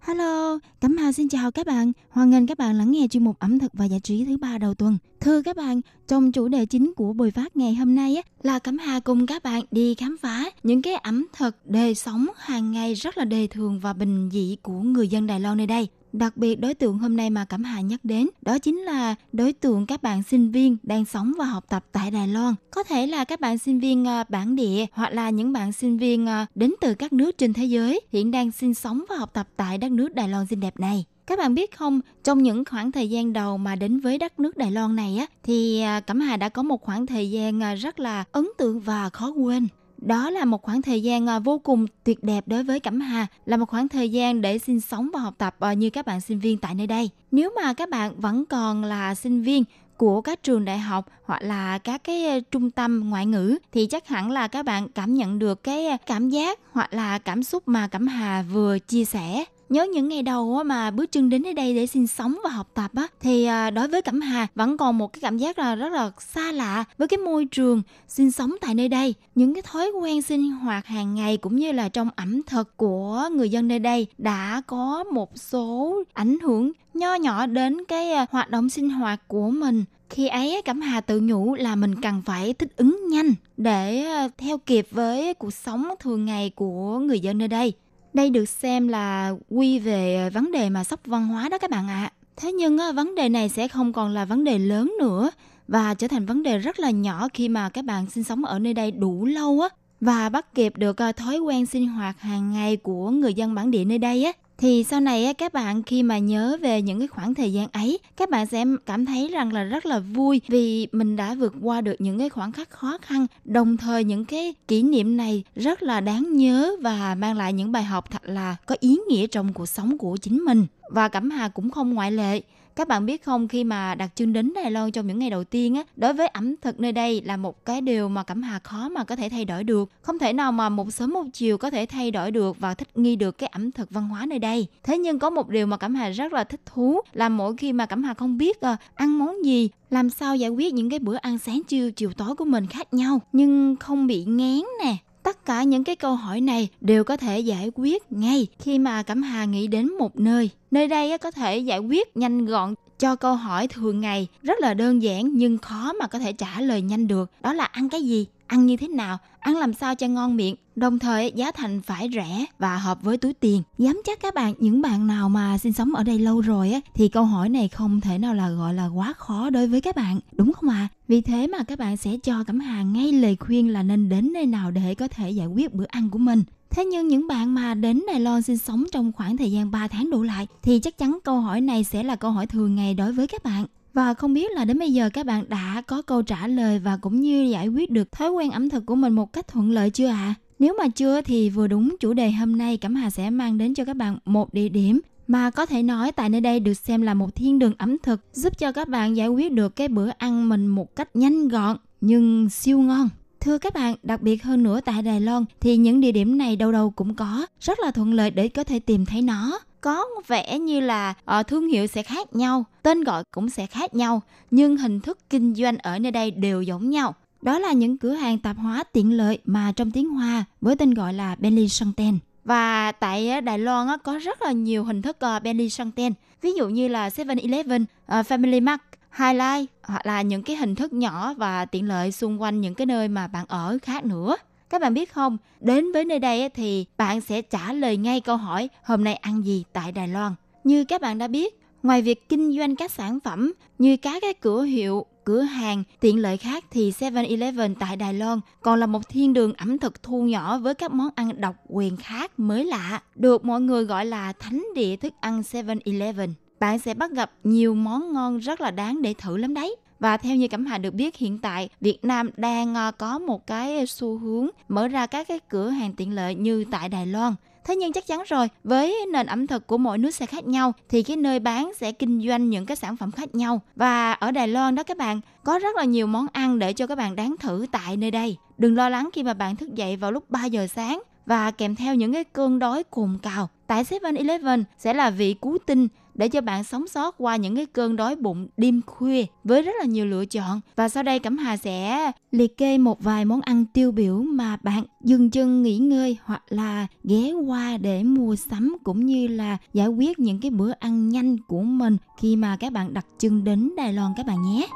Hello, Cẩm Hà xin chào các bạn. Hoan các bạn lắng nghe chuyên mục ẩm thực và giải trí thứ ba đầu tuần. Thưa các bạn, trong chủ đề chính của buổi phát ngày hôm nay á, là Cẩm Hà cùng các bạn đi khám phá những cái ẩm thực đời sống hàng ngày rất là đời thường và bình dị của người dân Đài Loan nơi đây. Đặc biệt đối tượng hôm nay mà Cẩm Hà nhắc đến đó chính là đối tượng các bạn sinh viên đang sống và học tập tại Đài Loan. Có thể là các bạn sinh viên à, bản địa hoặc là những bạn sinh viên à, đến từ các nước trên thế giới hiện đang sinh sống và học tập tại đất nước Đài Loan xinh đẹp này. Các bạn biết không, trong những khoảng thời gian đầu mà đến với đất nước Đài Loan này á, thì à, Cẩm Hà đã có một khoảng thời gian à, rất là ấn tượng và khó quên. Đó là một khoảng thời gian à, vô cùng tuyệt đẹp đối với Cẩm Hà, là một khoảng thời gian để sinh sống và học tập như các bạn sinh viên tại nơi đây. Nếu mà các bạn vẫn còn là sinh viên của các trường đại học hoặc là các cái trung tâm ngoại ngữ thì chắc hẳn là các bạn cảm nhận được cái cảm giác hoặc là cảm xúc mà Cẩm Hà vừa chia sẻ nhớ những ngày đầu mà bước chân đến đây để sinh sống và học tập á, thì à, đối với Cẩm Hà vẫn còn một cái cảm giác là rất là xa lạ với cái môi trường sinh sống tại nơi đây. Những cái thói quen sinh hoạt hàng ngày cũng như là trong ẩm thực của người dân nơi đây đã có một số ảnh hưởng nho nhỏ đến cái à, hoạt động sinh hoạt của mình. Khi ấy Cẩm Hà tự nhủ là mình cần phải thích ứng nhanh để à, theo kịp với cuộc sống thường ngày của người dân nơi đây đây được xem là quy về vấn đề mà sốc văn hóa đó các bạn ạ. À. Thế nhưng vấn đề này sẽ không còn là vấn đề lớn nữa và trở thành vấn đề rất là nhỏ khi mà các bạn sinh sống ở nơi đây đủ lâu á và bắt kịp được à, thói quen sinh hoạt hàng ngày của người dân bản địa nơi đây á thì sau này các bạn khi mà nhớ về những cái khoảng thời gian ấy, các bạn sẽ cảm thấy rằng là rất là vui vì mình đã vượt qua được những cái khoảng khắc khó khăn. Đồng thời những cái kỷ niệm này rất là đáng nhớ và mang lại những bài học thật là có ý nghĩa trong cuộc sống của chính mình. Và cẩm hà cũng không ngoại lệ các bạn biết không khi mà đặt chân đến Đài Loan trong những ngày đầu tiên á, đối với ẩm thực nơi đây là một cái điều mà Cẩm Hà khó mà có thể thay đổi được. Không thể nào mà một sớm một chiều có thể thay đổi được và thích nghi được cái ẩm thực văn hóa nơi đây. Thế nhưng có một điều mà Cẩm Hà rất là thích thú là mỗi khi mà Cẩm Hà không biết à, ăn món gì, làm sao giải quyết những cái bữa ăn sáng trưa chiều tối của mình khác nhau nhưng không bị ngán nè tất cả những cái câu hỏi này đều có thể giải quyết ngay khi mà cẩm hà nghĩ đến một nơi. Nơi đây có thể giải quyết nhanh gọn cho câu hỏi thường ngày, rất là đơn giản nhưng khó mà có thể trả lời nhanh được. Đó là ăn cái gì? Ăn như thế nào, ăn làm sao cho ngon miệng, đồng thời giá thành phải rẻ và hợp với túi tiền. Dám chắc các bạn, những bạn nào mà sinh sống ở đây lâu rồi á, thì câu hỏi này không thể nào là gọi là quá khó đối với các bạn, đúng không ạ? À? Vì thế mà các bạn sẽ cho Cẩm Hà ngay lời khuyên là nên đến nơi nào để có thể giải quyết bữa ăn của mình. Thế nhưng những bạn mà đến Đài Loan sinh sống trong khoảng thời gian 3 tháng đủ lại thì chắc chắn câu hỏi này sẽ là câu hỏi thường ngày đối với các bạn. Và không biết là đến bây giờ các bạn đã có câu trả lời và cũng như giải quyết được thói quen ẩm thực của mình một cách thuận lợi chưa ạ? À? Nếu mà chưa thì vừa đúng chủ đề hôm nay Cẩm Hà sẽ mang đến cho các bạn một địa điểm mà có thể nói tại nơi đây được xem là một thiên đường ẩm thực giúp cho các bạn giải quyết được cái bữa ăn mình một cách nhanh gọn nhưng siêu ngon. Thưa các bạn, đặc biệt hơn nữa tại Đài Loan thì những địa điểm này đâu đâu cũng có, rất là thuận lợi để có thể tìm thấy nó có vẻ như là uh, thương hiệu sẽ khác nhau, tên gọi cũng sẽ khác nhau, nhưng hình thức kinh doanh ở nơi đây đều giống nhau. Đó là những cửa hàng tạp hóa tiện lợi mà trong tiếng Hoa với tên gọi là Bentley Santen. Và tại ờ, Đài Loan ờ, có rất là nhiều hình thức uh, Bentley Santen, ví dụ như là 7-Eleven, Family Mart, Highlight hoặc là những cái hình thức nhỏ và tiện lợi xung quanh những cái nơi mà bạn ở khác nữa. Các bạn biết không, đến với nơi đây thì bạn sẽ trả lời ngay câu hỏi hôm nay ăn gì tại Đài Loan. Như các bạn đã biết, ngoài việc kinh doanh các sản phẩm như các cái cửa hiệu, cửa hàng, tiện lợi khác thì 7-Eleven tại Đài Loan còn là một thiên đường ẩm thực thu nhỏ với các món ăn độc quyền khác mới lạ, được mọi người gọi là thánh địa thức ăn 7-Eleven. Bạn sẽ bắt gặp nhiều món ngon rất là đáng để thử lắm đấy. Và theo như Cẩm Hà được biết hiện tại Việt Nam đang ờ, có một cái xu hướng mở ra các cái cửa hàng tiện lợi như tại Đài Loan. Thế nhưng chắc chắn rồi, với nền ẩm thực của mỗi nước sẽ khác nhau thì cái nơi bán sẽ kinh doanh những cái sản phẩm khác nhau. Và ở Đài Loan đó các bạn, có rất là nhiều món ăn để cho các bạn đáng thử tại nơi đây. Đừng lo lắng khi mà bạn thức dậy vào lúc 3 giờ sáng và kèm theo những cái cơn đói cồn cào. Tại 7-Eleven sẽ là vị cứu tinh để cho bạn sống sót qua những cái cơn đói bụng đêm khuya với rất là nhiều lựa chọn. Và sau đây Cẩm Hà sẽ liệt kê một vài món ăn tiêu biểu mà bạn dừng chân nghỉ ngơi hoặc là ghé qua để mua sắm cũng như là giải quyết những cái bữa ăn nhanh của mình khi mà các bạn đặt chân đến Đài Loan các bạn nhé.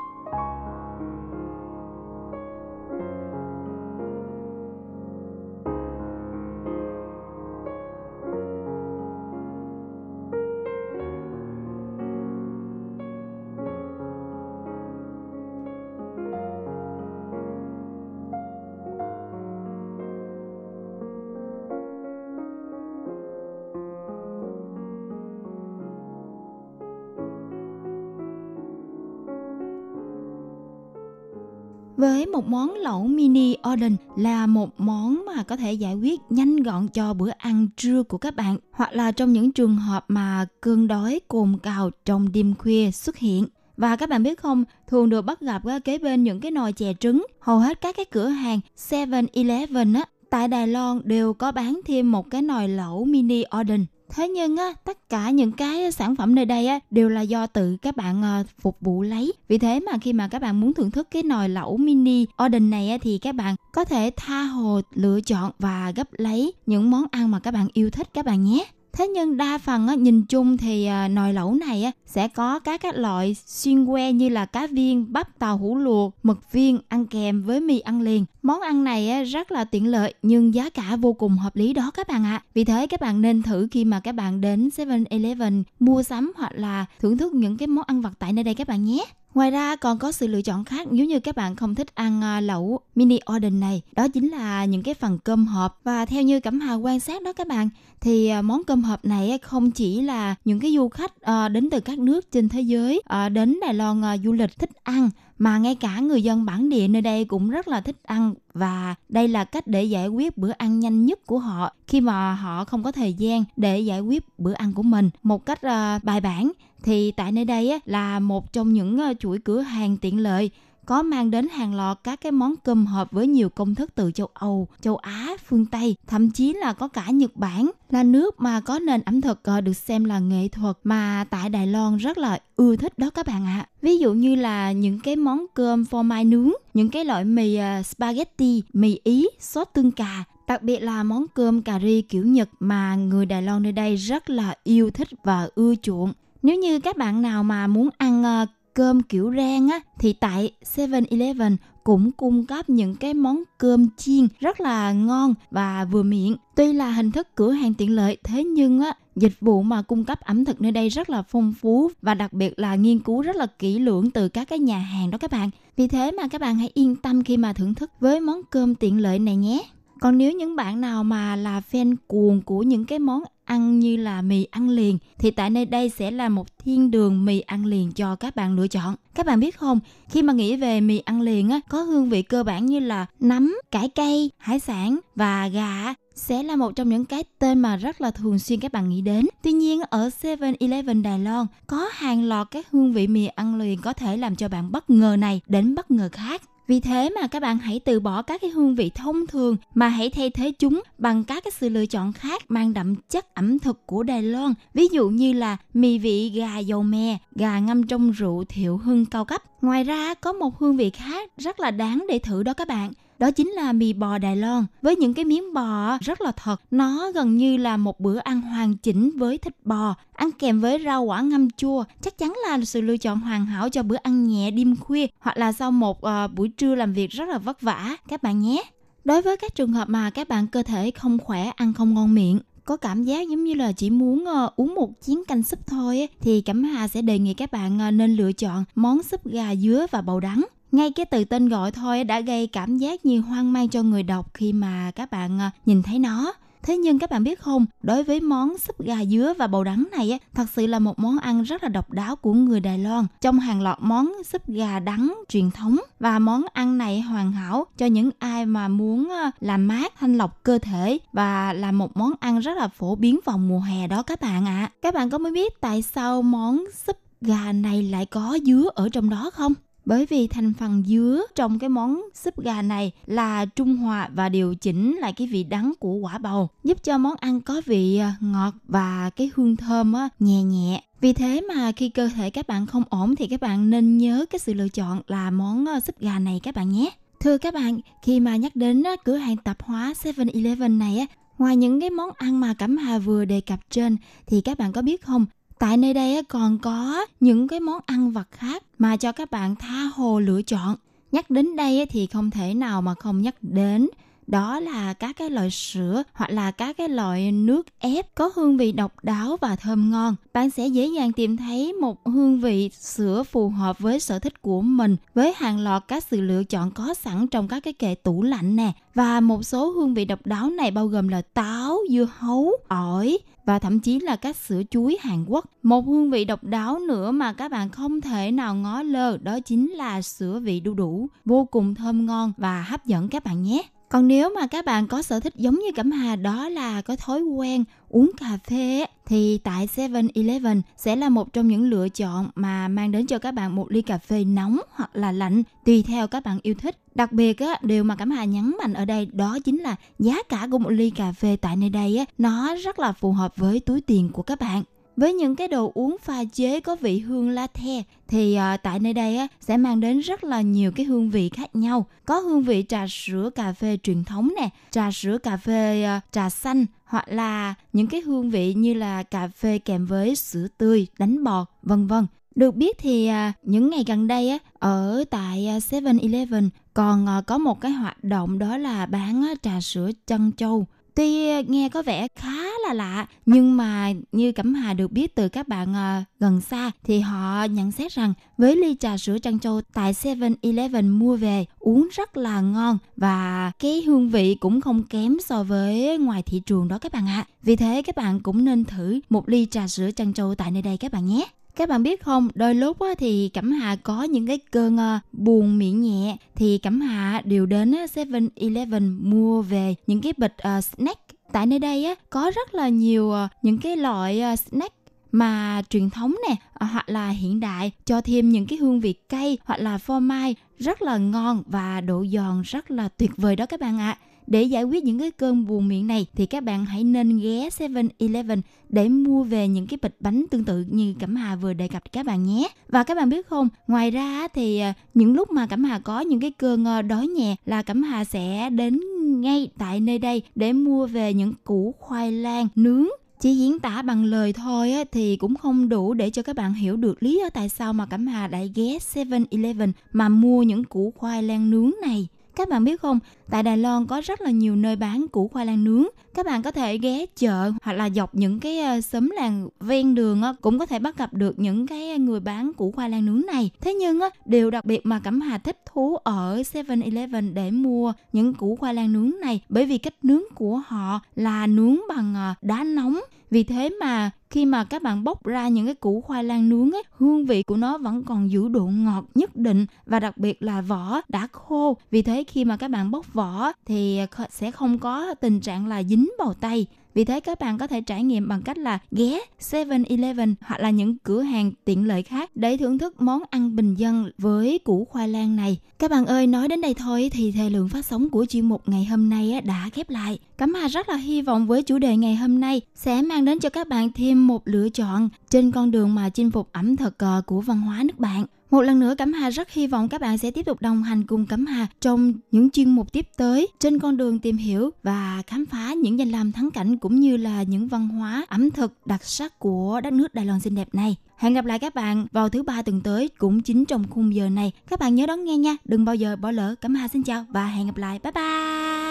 Một món lẩu mini Odin là một món mà có thể giải quyết nhanh gọn cho bữa ăn trưa của các bạn hoặc là trong những trường hợp mà cơn đói cồn cào trong đêm khuya xuất hiện. Và các bạn biết không, thường được bắt gặp kế bên những cái nồi chè trứng. Hầu hết các cái cửa hàng 7-Eleven á, tại Đài Loan đều có bán thêm một cái nồi lẩu mini Odin thế nhưng á tất cả những cái sản phẩm nơi đây á đều là do tự các bạn ờ, phục vụ lấy. Vì thế mà khi mà các bạn muốn thưởng thức cái nồi lẩu mini Orden này á, thì các bạn có thể tha hồ lựa chọn và gấp lấy những món ăn mà các bạn yêu thích các bạn nhé. Thế nhưng đa phần á, nhìn chung thì à, nồi lẩu này á, sẽ có các các loại xuyên que như là cá viên, bắp tàu hũ luộc, mực viên ăn kèm với mì ăn liền. Món ăn này á, rất là tiện lợi nhưng giá cả vô cùng hợp lý đó các bạn ạ. À. Vì thế các bạn nên thử khi mà các bạn đến 7-Eleven mua sắm hoặc là thưởng thức những cái món ăn vặt tại nơi đây các bạn nhé. Ngoài ra còn có sự lựa chọn khác nếu như các bạn không thích ăn à, lẩu mini order này. Đó chính là những cái phần cơm hộp. Và theo như Cẩm Hà quan sát đó các bạn, thì à, món cơm hộp này không chỉ là những cái du khách à, đến từ các nước trên thế giới đến Đài Loan du lịch thích ăn mà ngay cả người dân bản địa nơi đây cũng rất là thích ăn và đây là cách để giải quyết bữa ăn nhanh nhất của họ khi mà họ không có thời gian để giải quyết bữa ăn của mình. Một cách ờ, bài bản thì tại nơi đây là một trong những ờ, chuỗi cửa hàng tiện lợi có mang đến hàng loạt các cái món cơm hộp với nhiều công thức từ châu Âu, châu Á, phương Tây, thậm chí là có cả Nhật Bản là nước mà có nền ẩm thực ờ, được xem là nghệ thuật mà tại Đài Loan rất là ưa thích đó các bạn ạ. À. Ví dụ như là những cái món cơm phô mai nướng, những cái loại mì ờ, spaghetti, mì Ý, sốt tương cà, đặc biệt là món cơm cà ri kiểu Nhật mà người Đài Loan nơi đây rất là yêu thích và ưa chuộng. Nếu như các bạn nào mà muốn ăn ờ, cơm kiểu rang á, thì tại 7-Eleven cũng cung cấp những cái món cơm chiên rất là ngon và vừa miệng. Tuy là hình thức cửa hàng tiện lợi, thế nhưng á, dịch vụ mà cung cấp ẩm thực nơi đây rất là phong phú và đặc biệt là nghiên cứu rất là kỹ lưỡng từ các cái nhà hàng đó các bạn. Vì thế mà các bạn hãy yên tâm khi mà thưởng thức với món cơm tiện lợi này nhé. Còn nếu những bạn nào mà là fan cuồng của những cái món ăn như là mì ăn liền thì tại nơi đây sẽ là một thiên đường mì ăn liền cho các bạn lựa chọn. Các bạn biết không, khi mà nghĩ về mì ăn liền á có hương vị cơ bản như là nấm, cải cây, hải sản và gà sẽ là một trong những cái tên mà rất là thường xuyên các bạn nghĩ đến. Tuy nhiên ở 7-Eleven Đài Loan có hàng loạt các hương vị mì ăn liền có thể làm cho bạn bất ngờ này đến bất ngờ khác. Vì thế mà các bạn hãy từ bỏ các cái hương vị thông thường mà hãy thay thế chúng bằng các cái sự lựa chọn khác mang đậm chất ẩm thực của Đài Loan. Ví dụ như là mì vị gà dầu me, gà ngâm trong rượu thiệu hưng cao cấp. Ngoài ra có một hương vị khác rất là đáng để thử đó các bạn đó chính là mì bò Đài Loan với những cái miếng bò rất là thật. Nó gần như là một bữa ăn hoàn chỉnh với thịt bò, ăn kèm với rau quả ngâm chua. Chắc chắn là sự lựa chọn hoàn hảo cho bữa ăn nhẹ đêm khuya hoặc là sau một uh, buổi trưa làm việc rất là vất vả các bạn nhé. Đối với các trường hợp mà các bạn cơ thể không khỏe, ăn không ngon miệng, có cảm giác giống như là chỉ muốn uh, uống một chén canh súp thôi ấy, thì Cẩm Hà sẽ đề nghị các bạn uh, nên lựa chọn món súp gà dứa và bầu đắng. Ngay cái từ tên gọi thôi đã gây cảm giác như hoang mang cho người đọc khi mà các bạn à, nhìn thấy nó. Thế nhưng các bạn biết không, đối với món súp gà dứa và bầu đắng này thật sự là một món ăn rất là độc đáo của người Đài Loan. Trong hàng loạt món súp gà đắng truyền thống và món ăn này hoàn hảo cho những ai mà muốn à, làm mát, thanh lọc cơ thể và là một món ăn rất là phổ biến vào mùa hè đó các bạn ạ. À. Các bạn có mới biết tại sao món súp gà này lại có dứa ở trong đó không? Bởi vì thành phần dứa trong cái món súp gà này là trung hòa và điều chỉnh lại cái vị đắng của quả bầu, giúp cho món ăn có vị à, ngọt và cái hương thơm nhẹ nhẹ. Vì thế mà khi cơ thể các bạn không ổn thì các bạn nên nhớ cái sự lựa chọn là món à, súp gà này các bạn nhé. Thưa các bạn, khi mà nhắc đến cửa hàng tạp hóa 7-Eleven này ngoài những cái món ăn mà Cẩm Hà vừa đề cập trên thì các bạn có biết không? Tại nơi đây còn có những cái món ăn vặt khác mà cho các bạn tha hồ lựa chọn. Nhắc đến đây thì không thể nào mà không nhắc đến đó là các cái loại sữa hoặc là các cái loại nước ép có hương vị độc đáo và thơm ngon. Bạn sẽ dễ dàng tìm thấy một hương vị sữa phù hợp với sở thích của mình với hàng loạt các sự lựa chọn có sẵn trong các cái kệ tủ lạnh nè. Và một số hương vị độc đáo này bao gồm là táo, dưa hấu, ổi, và thậm chí là các sữa chuối Hàn Quốc. Một hương vị độc đáo nữa mà các bạn không thể nào ngó lơ đó chính là sữa vị đu đủ, vô cùng thơm ngon và hấp dẫn các bạn nhé. Còn nếu mà các bạn có sở thích giống như Cẩm Hà đó là có thói quen uống cà phê thì tại 7-Eleven sẽ là một trong những lựa chọn mà mang đến cho các bạn một ly cà phê nóng hoặc là lạnh tùy theo các bạn yêu thích. Đặc biệt á, điều mà Cẩm Hà nhấn mạnh ở đây đó chính là giá cả của một ly cà phê tại nơi đây á, nó rất là phù hợp với túi tiền của các bạn. Với những cái đồ uống pha chế có vị hương latte thì à, tại nơi đây á sẽ mang đến rất là nhiều cái hương vị khác nhau. Có hương vị trà sữa cà phê truyền thống nè, trà sữa cà phê à, trà xanh hoặc là những cái hương vị như là cà phê kèm với sữa tươi, đánh bọt, vân vân. Được biết thì à, những ngày gần đây á, ở tại à, 7-Eleven còn à, có một cái hoạt động đó là bán trà sữa chân châu Tuy ờ, nghe có vẻ khá là lạ, nhưng mà như Cẩm Hà được biết từ các bạn uh, gần xa thì họ nhận xét rằng với ly trà sữa trân châu tại 7-Eleven mua về uống rất là ngon và cái hương vị cũng không kém so với ngoài thị trường đó các bạn ạ. À. Vì thế các bạn cũng nên thử một ly trà sữa trân châu tại nơi đây các bạn nhé. Các bạn biết không, đôi lúc thì Cẩm Hà có những cái cơn ờ, buồn miệng nhẹ thì Cẩm Hà đều đến 7-Eleven mua về những cái bịch ờ, snack. Tại nơi đây có rất là nhiều ờ, những cái loại snack mà truyền thống nè hoặc là hiện đại cho thêm những cái hương vị cay hoặc là phô mai rất là ngon và độ giòn rất là tuyệt vời đó các bạn ạ. À. Để giải quyết những cái cơn buồn miệng này thì các bạn hãy nên ghé 7-Eleven để mua về những cái bịch bánh tương tự như Cẩm Hà vừa đề cập các bạn nhé. Và các bạn biết không, ngoài ra thì ờ, những lúc mà Cẩm Hà có những cái cơn ờ, đói nhẹ là Cẩm Hà sẽ đến ngay tại nơi đây để mua về những củ khoai lang nướng chỉ diễn tả bằng lời thôi thì cũng không đủ để cho các bạn hiểu được lý do tại sao mà Cẩm Hà lại ghé 7-Eleven mà mua những củ khoai lang nướng này. Các bạn biết không, tại Đài Loan có rất là nhiều nơi bán củ khoai lang nướng. Các bạn có thể ghé chợ hoặc là dọc những cái ờ, xóm làng ven đường cũng có thể bắt gặp được những cái người bán củ khoai lang nướng này. Thế nhưng điều đặc biệt mà Cẩm Hà thích thú ở 7-Eleven để mua những củ khoai lang nướng này bởi vì cách nướng của họ là nướng bằng ờ, đá nóng vì thế mà khi mà các bạn bóc ra những cái củ khoai lang nướng ấy, hương vị của nó vẫn còn giữ độ ngọt nhất định và đặc biệt là vỏ đã khô. Vì thế khi mà các bạn bóc vỏ thì sẽ không có tình trạng là dính vào tay. Vì thế các bạn có thể trải nghiệm bằng cách là ghé 7-Eleven hoặc là những cửa hàng tiện lợi khác để thưởng thức món ăn bình dân với củ khoai lang này. Các bạn ơi, nói đến đây thôi thì thời lượng phát sóng của chuyên mục ngày hôm nay đã khép lại. Cẩm Hà rất là hy vọng với chủ đề ngày hôm nay sẽ mang đến cho các bạn thêm một lựa chọn trên con đường mà chinh phục ẩm thực ờ, của văn hóa nước bạn. Một lần nữa Cẩm Hà rất hy vọng các bạn sẽ tiếp tục đồng hành cùng Cẩm Hà trong những chuyên mục tiếp tới trên con đường tìm hiểu và khám phá những danh lam thắng cảnh cũng như là những văn hóa ẩm thực đặc sắc của đất nước Đài Loan xinh đẹp này. Hẹn gặp lại các bạn vào thứ ba tuần tới cũng chính trong khung giờ này. Các bạn nhớ đón nghe nha, đừng bao giờ bỏ lỡ. Cẩm Hà xin chào và hẹn gặp lại. Bye bye.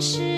向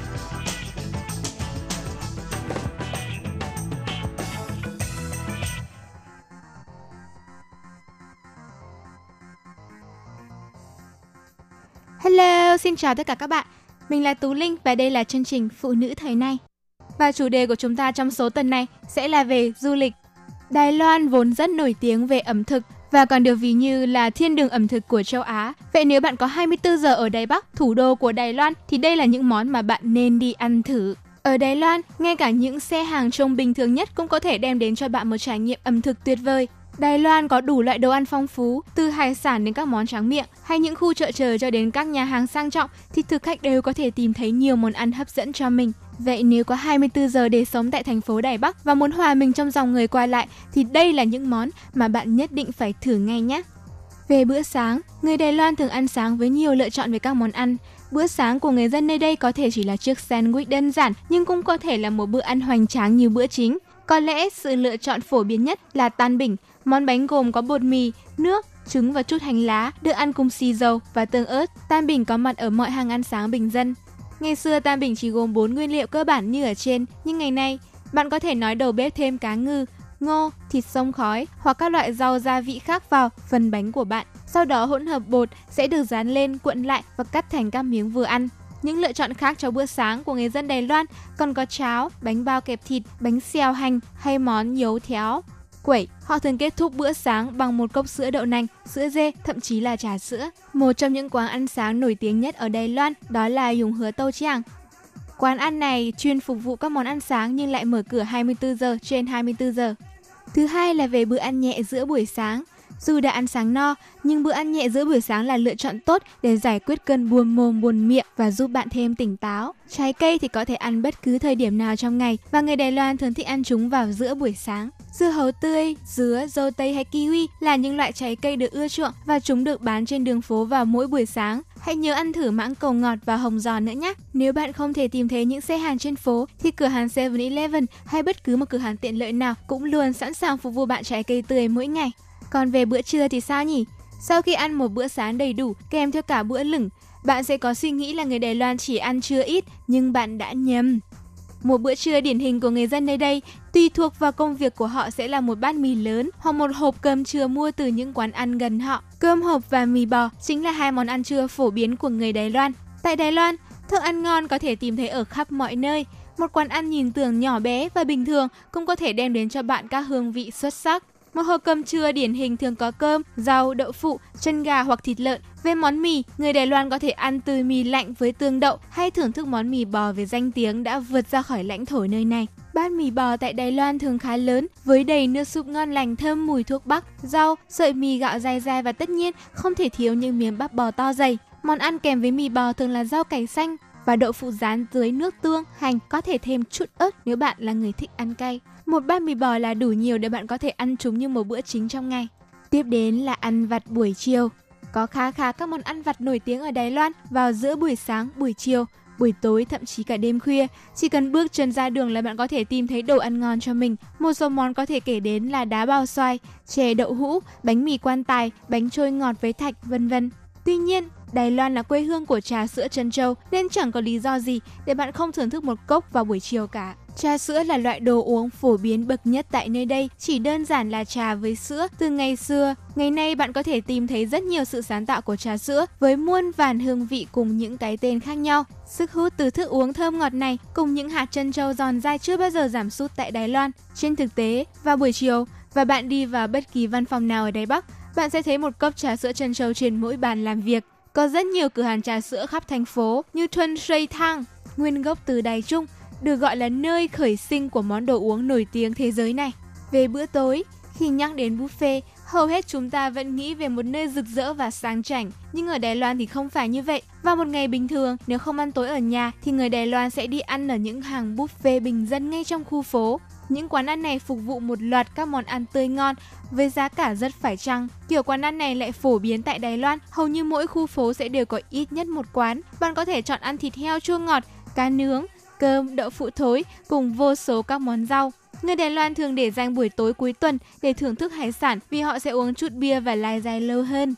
Chào tất cả các bạn. Mình là Tú Linh và đây là chương trình Phụ nữ thời nay. Và chủ đề của chúng ta trong số tuần này sẽ là về du lịch. Đài Loan vốn rất nổi tiếng về ẩm thực và còn được ví như là thiên đường ẩm thực của châu Á. Vậy nếu bạn có 24 giờ ở Đài Bắc, thủ đô của Đài Loan thì đây là những món mà bạn nên đi ăn thử. Ở Đài Loan, ngay cả những xe hàng trông bình thường nhất cũng có thể đem đến cho bạn một trải nghiệm ẩm thực tuyệt vời. Đài Loan có đủ loại đồ ăn phong phú, từ hải sản đến các món tráng miệng, hay những khu chợ trời cho đến các nhà hàng sang trọng thì thực khách đều có thể tìm thấy nhiều món ăn hấp dẫn cho mình. Vậy nếu có 24 giờ để sống tại thành phố Đài Bắc và muốn hòa mình trong dòng người qua lại thì đây là những món mà bạn nhất định phải thử ngay nhé. Về bữa sáng, người Đài Loan thường ăn sáng với nhiều lựa chọn về các món ăn. Bữa sáng của người dân nơi đây có thể chỉ là chiếc sandwich đơn giản nhưng cũng có thể là một bữa ăn hoành tráng như bữa chính. Có lẽ sự lựa chọn phổ biến nhất là tan bình, món bánh gồm có bột mì, nước, trứng và chút hành lá, được ăn cùng xì dầu và tương ớt. Tam bình có mặt ở mọi hàng ăn sáng bình dân. Ngày xưa tam bình chỉ gồm 4 nguyên liệu cơ bản như ở trên, nhưng ngày nay bạn có thể nói đầu bếp thêm cá ngừ, ngô, thịt sông khói hoặc các loại rau gia vị khác vào phần bánh của bạn. Sau đó hỗn hợp bột sẽ được dán lên, cuộn lại và cắt thành các miếng vừa ăn. Những lựa chọn khác cho bữa sáng của người dân Đài Loan còn có cháo, bánh bao kẹp thịt, bánh xèo hành hay món nhấu théo. Quẩy, họ thường kết thúc bữa sáng bằng một cốc sữa đậu nành, sữa dê, thậm chí là trà sữa. Một trong những quán ăn sáng nổi tiếng nhất ở Đài Loan đó là Dùng Hứa Tâu Chiang. Quán ăn này chuyên phục vụ các món ăn sáng nhưng lại mở cửa 24 giờ trên 24 giờ. Thứ hai là về bữa ăn nhẹ giữa buổi sáng. Dù đã ăn sáng no, nhưng bữa ăn nhẹ giữa buổi sáng là lựa chọn tốt để giải quyết cơn buồn mồm buồn miệng và giúp bạn thêm tỉnh táo. Trái cây thì có thể ăn bất cứ thời điểm nào trong ngày và người Đài Loan thường thích ăn chúng vào giữa buổi sáng. Dưa hấu tươi, dứa, dâu tây hay kiwi là những loại trái cây được ưa chuộng và chúng được bán trên đường phố vào mỗi buổi sáng. Hãy nhớ ăn thử mãng cầu ngọt và hồng giò nữa nhé. Nếu bạn không thể tìm thấy những xe hàng trên phố thì cửa hàng 7-Eleven hay bất cứ một cửa hàng tiện lợi nào cũng luôn sẵn sàng phục vụ bạn trái cây tươi mỗi ngày. Còn về bữa trưa thì sao nhỉ? Sau khi ăn một bữa sáng đầy đủ kèm theo cả bữa lửng, bạn sẽ có suy nghĩ là người Đài Loan chỉ ăn trưa ít nhưng bạn đã nhầm. Một bữa trưa điển hình của người dân nơi đây tùy thuộc vào công việc của họ sẽ là một bát mì lớn hoặc một hộp cơm trưa mua từ những quán ăn gần họ. Cơm hộp và mì bò chính là hai món ăn trưa phổ biến của người Đài Loan. Tại Đài Loan, thức ăn ngon có thể tìm thấy ở khắp mọi nơi. Một quán ăn nhìn tưởng nhỏ bé và bình thường cũng có thể đem đến cho bạn các hương vị xuất sắc. Một hộp cơm trưa điển hình thường có cơm, rau, đậu phụ, chân gà hoặc thịt lợn. Về món mì, người Đài Loan có thể ăn từ mì lạnh với tương đậu hay thưởng thức món mì bò với danh tiếng đã vượt ra khỏi lãnh thổ nơi này. Bát mì bò tại Đài Loan thường khá lớn, với đầy nước súp ngon lành thơm mùi thuốc bắc, rau, sợi mì gạo dai dai và tất nhiên không thể thiếu những miếng bắp bò to dày. Món ăn kèm với mì bò thường là rau cải xanh và đậu phụ rán dưới nước tương, hành, có thể thêm chút ớt nếu bạn là người thích ăn cay. Một bát mì bò là đủ nhiều để bạn có thể ăn chúng như một bữa chính trong ngày. Tiếp đến là ăn vặt buổi chiều. Có khá khá các món ăn vặt nổi tiếng ở Đài Loan vào giữa buổi sáng, buổi chiều, buổi tối thậm chí cả đêm khuya. Chỉ cần bước chân ra đường là bạn có thể tìm thấy đồ ăn ngon cho mình. Một số món có thể kể đến là đá bao xoài, chè đậu hũ, bánh mì quan tài, bánh trôi ngọt với thạch, vân vân. Tuy nhiên, Đài Loan là quê hương của trà sữa trân châu nên chẳng có lý do gì để bạn không thưởng thức một cốc vào buổi chiều cả. Trà sữa là loại đồ uống phổ biến bậc nhất tại nơi đây, chỉ đơn giản là trà với sữa từ ngày xưa. Ngày nay bạn có thể tìm thấy rất nhiều sự sáng tạo của trà sữa với muôn vàn hương vị cùng những cái tên khác nhau. Sức hút từ thức uống thơm ngọt này cùng những hạt trân châu giòn dai chưa bao giờ giảm sút tại Đài Loan. Trên thực tế, vào buổi chiều và bạn đi vào bất kỳ văn phòng nào ở Đài Bắc, bạn sẽ thấy một cốc trà sữa trân châu trên mỗi bàn làm việc. Có rất nhiều cửa hàng trà sữa khắp thành phố như Thuân Shui Thang, nguyên gốc từ Đài Trung, được gọi là nơi khởi sinh của món đồ uống nổi tiếng thế giới này. Về bữa tối, khi nhắc đến buffet, hầu hết chúng ta vẫn nghĩ về một nơi rực rỡ và sang chảnh, nhưng ở Đài Loan thì không phải như vậy. Vào một ngày bình thường, nếu không ăn tối ở nhà thì người Đài Loan sẽ đi ăn ở những hàng buffet bình dân ngay trong khu phố. Những quán ăn này phục vụ một loạt các món ăn tươi ngon với giá cả rất phải chăng. Kiểu quán ăn này lại phổ biến tại Đài Loan, hầu như mỗi khu phố sẽ đều có ít nhất một quán. Bạn có thể chọn ăn thịt heo chua ngọt, cá nướng, cơm, đậu phụ thối cùng vô số các món rau. Người Đài Loan thường để dành buổi tối cuối tuần để thưởng thức hải sản vì họ sẽ uống chút bia và lai dài lâu hơn.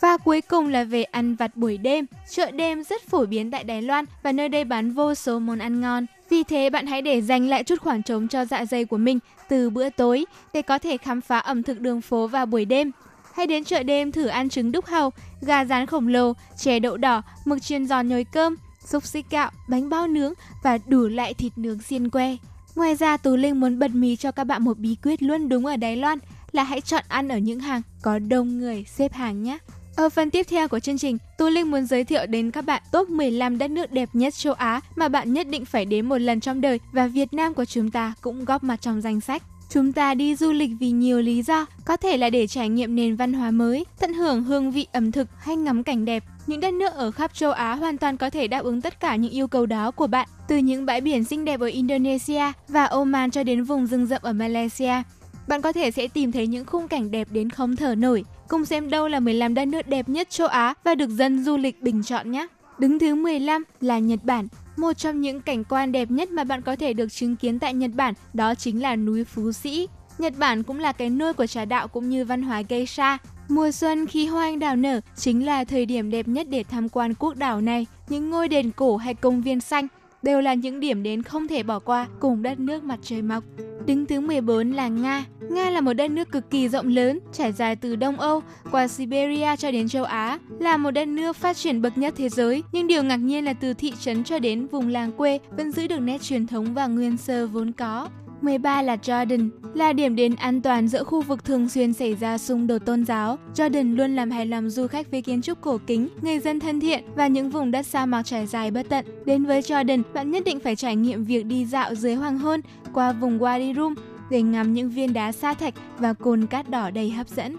Và cuối cùng là về ăn vặt buổi đêm. Chợ đêm rất phổ biến tại Đài Loan và nơi đây bán vô số món ăn ngon. Vì thế bạn hãy để dành lại chút khoảng trống cho dạ dày của mình từ bữa tối để có thể khám phá ẩm thực đường phố vào buổi đêm. Hãy đến chợ đêm thử ăn trứng đúc hàu, gà rán khổng lồ, chè đậu đỏ, mực chiên giòn nhồi cơm, xúc xích gạo, bánh bao nướng và đủ loại thịt nướng xiên que. Ngoài ra, Tú Linh muốn bật mí cho các bạn một bí quyết luôn đúng ở Đài Loan là hãy chọn ăn ở những hàng có đông người xếp hàng nhé. Ở phần tiếp theo của chương trình, Tú Linh muốn giới thiệu đến các bạn top 15 đất nước đẹp nhất châu Á mà bạn nhất định phải đến một lần trong đời và Việt Nam của chúng ta cũng góp mặt trong danh sách. Chúng ta đi du lịch vì nhiều lý do, có thể là để trải nghiệm nền văn hóa mới, tận hưởng hương vị ẩm thực hay ngắm cảnh đẹp. Những đất nước ở khắp châu Á hoàn toàn có thể đáp ứng tất cả những yêu cầu đó của bạn, từ những bãi biển xinh đẹp ở Indonesia và Oman cho đến vùng rừng rậm ở Malaysia. Bạn có thể sẽ tìm thấy những khung cảnh đẹp đến không thở nổi. Cùng xem đâu là 15 đất nước đẹp nhất châu Á và được dân du lịch bình chọn nhé. Đứng thứ 15 là Nhật Bản. Một trong những cảnh quan đẹp nhất mà bạn có thể được chứng kiến tại Nhật Bản đó chính là núi Phú Sĩ. Nhật Bản cũng là cái nôi của trà đạo cũng như văn hóa geisha. Mùa xuân khi hoa anh đào nở chính là thời điểm đẹp nhất để tham quan quốc đảo này. Những ngôi đền cổ hay công viên xanh đều là những điểm đến không thể bỏ qua cùng đất nước mặt trời mọc. Đứng thứ 14 là Nga. Nga là một đất nước cực kỳ rộng lớn, trải dài từ Đông Âu qua Siberia cho đến châu Á, là một đất nước phát triển bậc nhất thế giới. Nhưng điều ngạc nhiên là từ thị trấn cho đến vùng làng quê vẫn giữ được nét truyền thống và nguyên sơ vốn có. 13 là Jordan, là điểm đến an toàn giữa khu vực thường xuyên xảy ra xung đột tôn giáo. Jordan luôn làm hài lòng du khách với kiến trúc cổ kính, người dân thân thiện và những vùng đất sa mạc trải dài bất tận. Đến với Jordan, bạn nhất định phải trải nghiệm việc đi dạo dưới hoàng hôn qua vùng Wadi Rum để ngắm những viên đá sa thạch và cồn cát đỏ đầy hấp dẫn.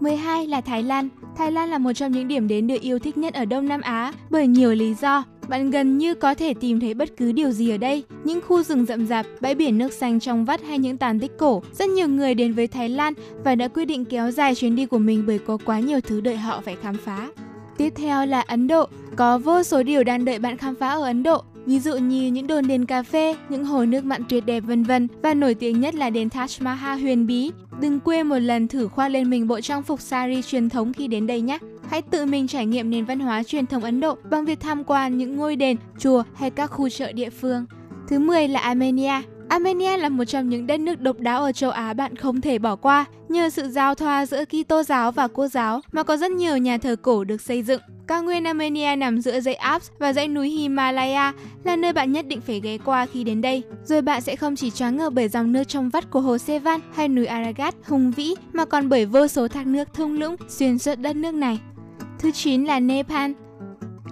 12 là Thái Lan. Thái Lan là một trong những điểm đến được yêu thích nhất ở Đông Nam Á bởi nhiều lý do. Bạn gần như có thể tìm thấy bất cứ điều gì ở đây. Những khu rừng rậm rạp, bãi biển nước xanh trong vắt hay những tàn tích cổ. Rất nhiều người đến với Thái Lan và đã quyết định kéo dài chuyến đi của mình bởi có quá nhiều thứ đợi họ phải khám phá. Tiếp theo là Ấn Độ. Có vô số điều đang đợi bạn khám phá ở Ấn Độ. Ví dụ như những đồn đền cà phê, những hồ nước mặn tuyệt đẹp vân vân và nổi tiếng nhất là đền Taj Mahal huyền bí. Đừng quên một lần thử khoác lên mình bộ trang phục sari truyền thống khi đến đây nhé. Hãy tự mình trải nghiệm nền văn hóa truyền thống Ấn Độ bằng việc tham quan những ngôi đền, chùa hay các khu chợ địa phương. Thứ 10 là Armenia. Armenia là một trong những đất nước độc đáo ở châu Á bạn không thể bỏ qua. Nhờ sự giao thoa giữa Kitô giáo và Cô giáo mà có rất nhiều nhà thờ cổ được xây dựng. Cao nguyên Armenia nằm giữa dãy Alps và dãy núi Himalaya là nơi bạn nhất định phải ghé qua khi đến đây. Rồi bạn sẽ không chỉ choáng ngợp bởi dòng nước trong vắt của hồ Sevan hay núi Aragat hùng vĩ mà còn bởi vô số thác nước thung lũng xuyên suốt đất nước này. Thứ 9 là Nepal.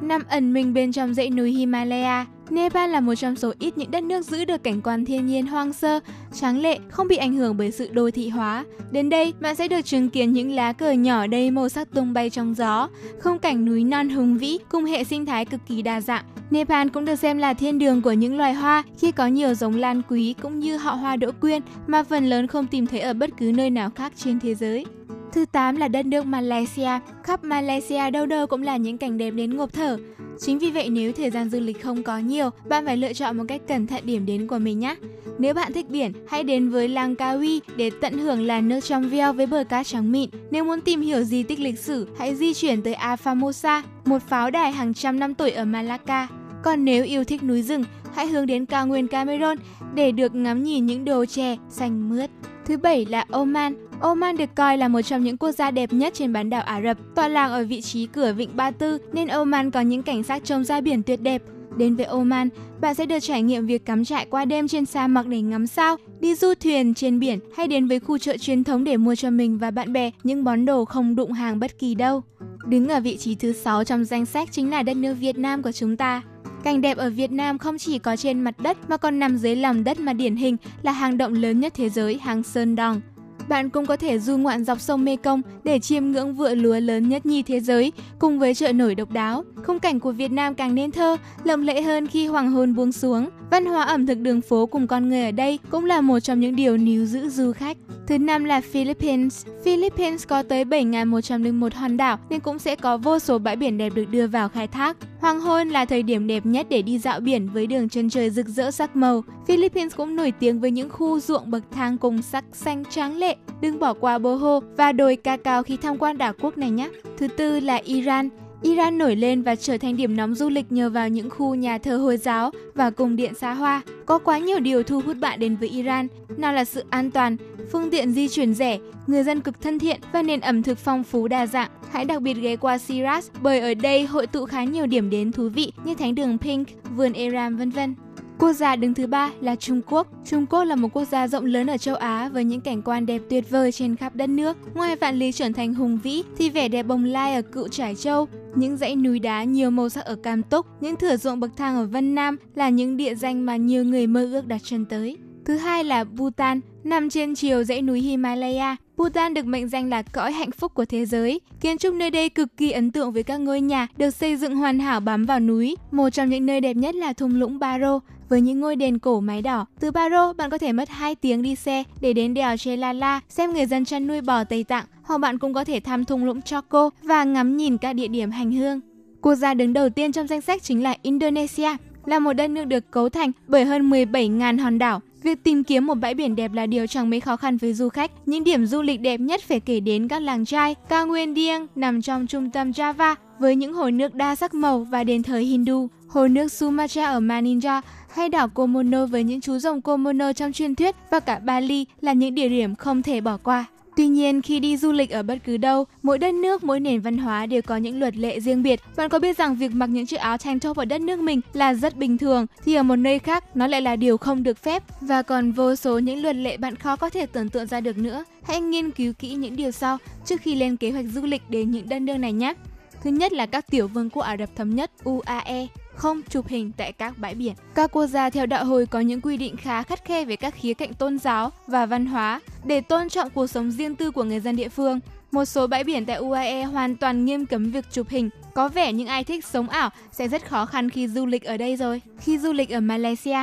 Nằm ẩn mình bên trong dãy núi Himalaya, Nepal là một trong số ít những đất nước giữ được cảnh quan thiên nhiên hoang sơ, tráng lệ, không bị ảnh hưởng bởi sự đô thị hóa. Đến đây, bạn sẽ được chứng kiến những lá cờ nhỏ đầy màu sắc tung bay trong gió, không cảnh núi non hùng vĩ cùng hệ sinh thái cực kỳ đa dạng. Nepal cũng được xem là thiên đường của những loài hoa khi có nhiều giống lan quý cũng như họ hoa đỗ quyên mà phần lớn không tìm thấy ở bất cứ nơi nào khác trên thế giới. Thứ 8 là đất nước Malaysia. Khắp Malaysia đâu đâu cũng là những cảnh đẹp đến ngộp thở. Chính vì vậy nếu thời gian du lịch không có nhiều, bạn phải lựa chọn một cách cẩn thận điểm đến của mình nhé. Nếu bạn thích biển, hãy đến với Langkawi để tận hưởng làn nước trong veo với bờ cát trắng mịn. Nếu muốn tìm hiểu di tích lịch sử, hãy di chuyển tới Afamosa, một pháo đài hàng trăm năm tuổi ở Malacca. Còn nếu yêu thích núi rừng, hãy hướng đến cao nguyên Cameroon để được ngắm nhìn những đồ chè xanh mướt. Thứ bảy là Oman. Oman được coi là một trong những quốc gia đẹp nhất trên bán đảo Ả Rập, tọa lạc ở vị trí cửa vịnh Ba Tư nên Oman có những cảnh sắc trông ra biển tuyệt đẹp. Đến với Oman, bạn sẽ được trải nghiệm việc cắm trại qua đêm trên sa mạc để ngắm sao, đi du thuyền trên biển hay đến với khu chợ truyền thống để mua cho mình và bạn bè những món đồ không đụng hàng bất kỳ đâu. Đứng ở vị trí thứ 6 trong danh sách chính là đất nước Việt Nam của chúng ta. Cảnh đẹp ở Việt Nam không chỉ có trên mặt đất mà còn nằm dưới lòng đất mà điển hình là hang động lớn nhất thế giới, hang Sơn Đòn. Bạn cũng có thể du ngoạn dọc sông Mekong để chiêm ngưỡng vựa lúa lớn nhất nhì thế giới cùng với chợ nổi độc đáo. Khung cảnh của Việt Nam càng nên thơ, lộng lẫy hơn khi hoàng hôn buông xuống. Văn hóa ẩm thực đường phố cùng con người ở đây cũng là một trong những điều níu giữ du khách. Thứ năm là Philippines. Philippines có tới 7.101 hòn đảo nên cũng sẽ có vô số bãi biển đẹp được đưa vào khai thác. Hoàng hôn là thời điểm đẹp nhất để đi dạo biển với đường chân trời rực rỡ sắc màu. Philippines cũng nổi tiếng với những khu ruộng bậc thang cùng sắc xanh trắng lệ. Đừng bỏ qua Boho và đồi ca cao khi tham quan đảo quốc này nhé. Thứ tư là Iran. Iran nổi lên và trở thành điểm nóng du lịch nhờ vào những khu nhà thờ Hồi giáo và cung điện xa hoa. Có quá nhiều điều thu hút bạn đến với Iran, nào là sự an toàn, phương tiện di chuyển rẻ, người dân cực thân thiện và nền ẩm thực phong phú đa dạng. Hãy đặc biệt ghé qua Shiraz bởi ở đây hội tụ khá nhiều điểm đến thú vị như thánh đường Pink, vườn Iran vân vân. Quốc gia đứng thứ ba là Trung Quốc. Trung Quốc là một quốc gia rộng lớn ở châu Á với những cảnh quan đẹp tuyệt vời trên khắp đất nước. Ngoài vạn lý trở thành hùng vĩ thì vẻ đẹp bồng lai ở cựu Trải Châu, những dãy núi đá nhiều màu sắc ở Cam Túc, những thửa ruộng bậc thang ở Vân Nam là những địa danh mà nhiều người mơ ước đặt chân tới. Thứ hai là Bhutan, nằm trên chiều dãy núi Himalaya. Bhutan được mệnh danh là cõi hạnh phúc của thế giới. Kiến trúc nơi đây cực kỳ ấn tượng với các ngôi nhà được xây dựng hoàn hảo bám vào núi. Một trong những nơi đẹp nhất là thung lũng Baro với những ngôi đền cổ mái đỏ. Từ Baro, bạn có thể mất 2 tiếng đi xe để đến đèo Chelala xem người dân chăn nuôi bò Tây Tạng, hoặc bạn cũng có thể thăm thung lũng Choco và ngắm nhìn các địa điểm hành hương. Quốc gia đứng đầu tiên trong danh sách chính là Indonesia, là một đất nước được cấu thành bởi hơn 17.000 hòn đảo. Việc tìm kiếm một bãi biển đẹp là điều chẳng mấy khó khăn với du khách. Những điểm du lịch đẹp nhất phải kể đến các làng trai, cao nguyên Dieng nằm trong trung tâm Java với những hồ nước đa sắc màu và đền thờ Hindu, hồ nước Sumatra ở Maninja hay đảo Komodo với những chú rồng Komodo trong truyền thuyết và cả Bali là những địa điểm không thể bỏ qua. Tuy nhiên, khi đi du lịch ở bất cứ đâu, mỗi đất nước, mỗi nền văn hóa đều có những luật lệ riêng biệt. Bạn có biết rằng việc mặc những chiếc áo tank top ở đất nước mình là rất bình thường, thì ở một nơi khác nó lại là điều không được phép và còn vô số những luật lệ bạn khó có thể tưởng tượng ra được nữa. Hãy nghiên cứu kỹ những điều sau trước khi lên kế hoạch du lịch đến những đất nước này nhé. Thứ nhất là các tiểu vương quốc Ả Rập Thống Nhất UAE không chụp hình tại các bãi biển. Các quốc gia theo đạo hồi có những quy định khá khắt khe về các khía cạnh tôn giáo và văn hóa để tôn trọng cuộc sống riêng tư của người dân địa phương. Một số bãi biển tại UAE hoàn toàn nghiêm cấm việc chụp hình. Có vẻ những ai thích sống ảo sẽ rất khó khăn khi du lịch ở đây rồi. Khi du lịch ở Malaysia,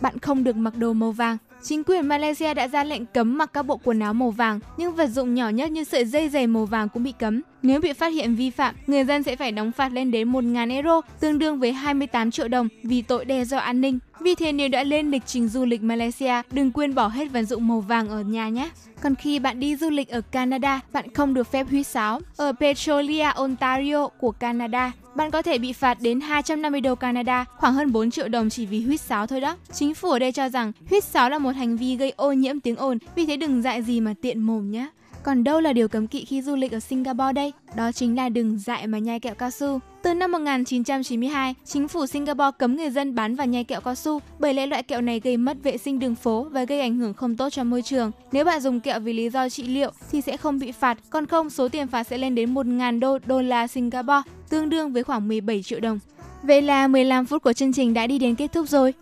bạn không được mặc đồ màu vàng Chính quyền Malaysia đã ra lệnh cấm mặc các bộ quần áo màu vàng, nhưng vật dụng nhỏ nhất như sợi dây giày màu vàng cũng bị cấm. Nếu bị phát hiện vi phạm, người dân sẽ phải đóng phạt lên đến 1.000 euro, tương đương với 28 triệu đồng vì tội đe dọa an ninh. Vì thế nếu đã lên lịch trình du lịch Malaysia, đừng quên bỏ hết vật dụng màu vàng ở nhà nhé. Còn khi bạn đi du lịch ở Canada, bạn không được phép huýt sáo. Ở Petrolia, Ontario của Canada, bạn có thể bị phạt đến 250 đô Canada, khoảng hơn 4 triệu đồng chỉ vì huýt sáo thôi đó. Chính phủ ở đây cho rằng huýt sáo là một hành vi gây ô nhiễm tiếng ồn, vì thế đừng dại gì mà tiện mồm nhé. Còn đâu là điều cấm kỵ khi du lịch ở Singapore đây? Đó chính là đừng dại mà nhai kẹo cao su. Từ năm 1992, chính phủ Singapore cấm người dân bán và nhai kẹo cao su bởi lẽ loại kẹo này gây mất vệ sinh đường phố và gây ảnh hưởng không tốt cho môi trường. Nếu bạn dùng kẹo vì lý do trị liệu thì sẽ không bị phạt, còn không số tiền phạt sẽ lên đến 1.000 đô đô la Singapore, tương đương với khoảng 17 triệu đồng. Vậy là 15 phút của chương trình đã đi đến kết thúc rồi.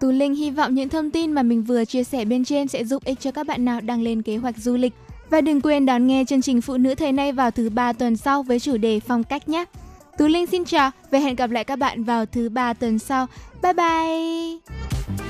Tú Linh hy vọng những thông tin mà mình vừa chia sẻ bên trên sẽ giúp ích cho các bạn nào đang lên kế hoạch du lịch. Và đừng quên đón nghe chương trình Phụ nữ thời nay vào thứ ba tuần sau với chủ đề phong cách nhé. Tú Linh xin chào và hẹn gặp lại các bạn vào thứ ba tuần sau. Bye bye!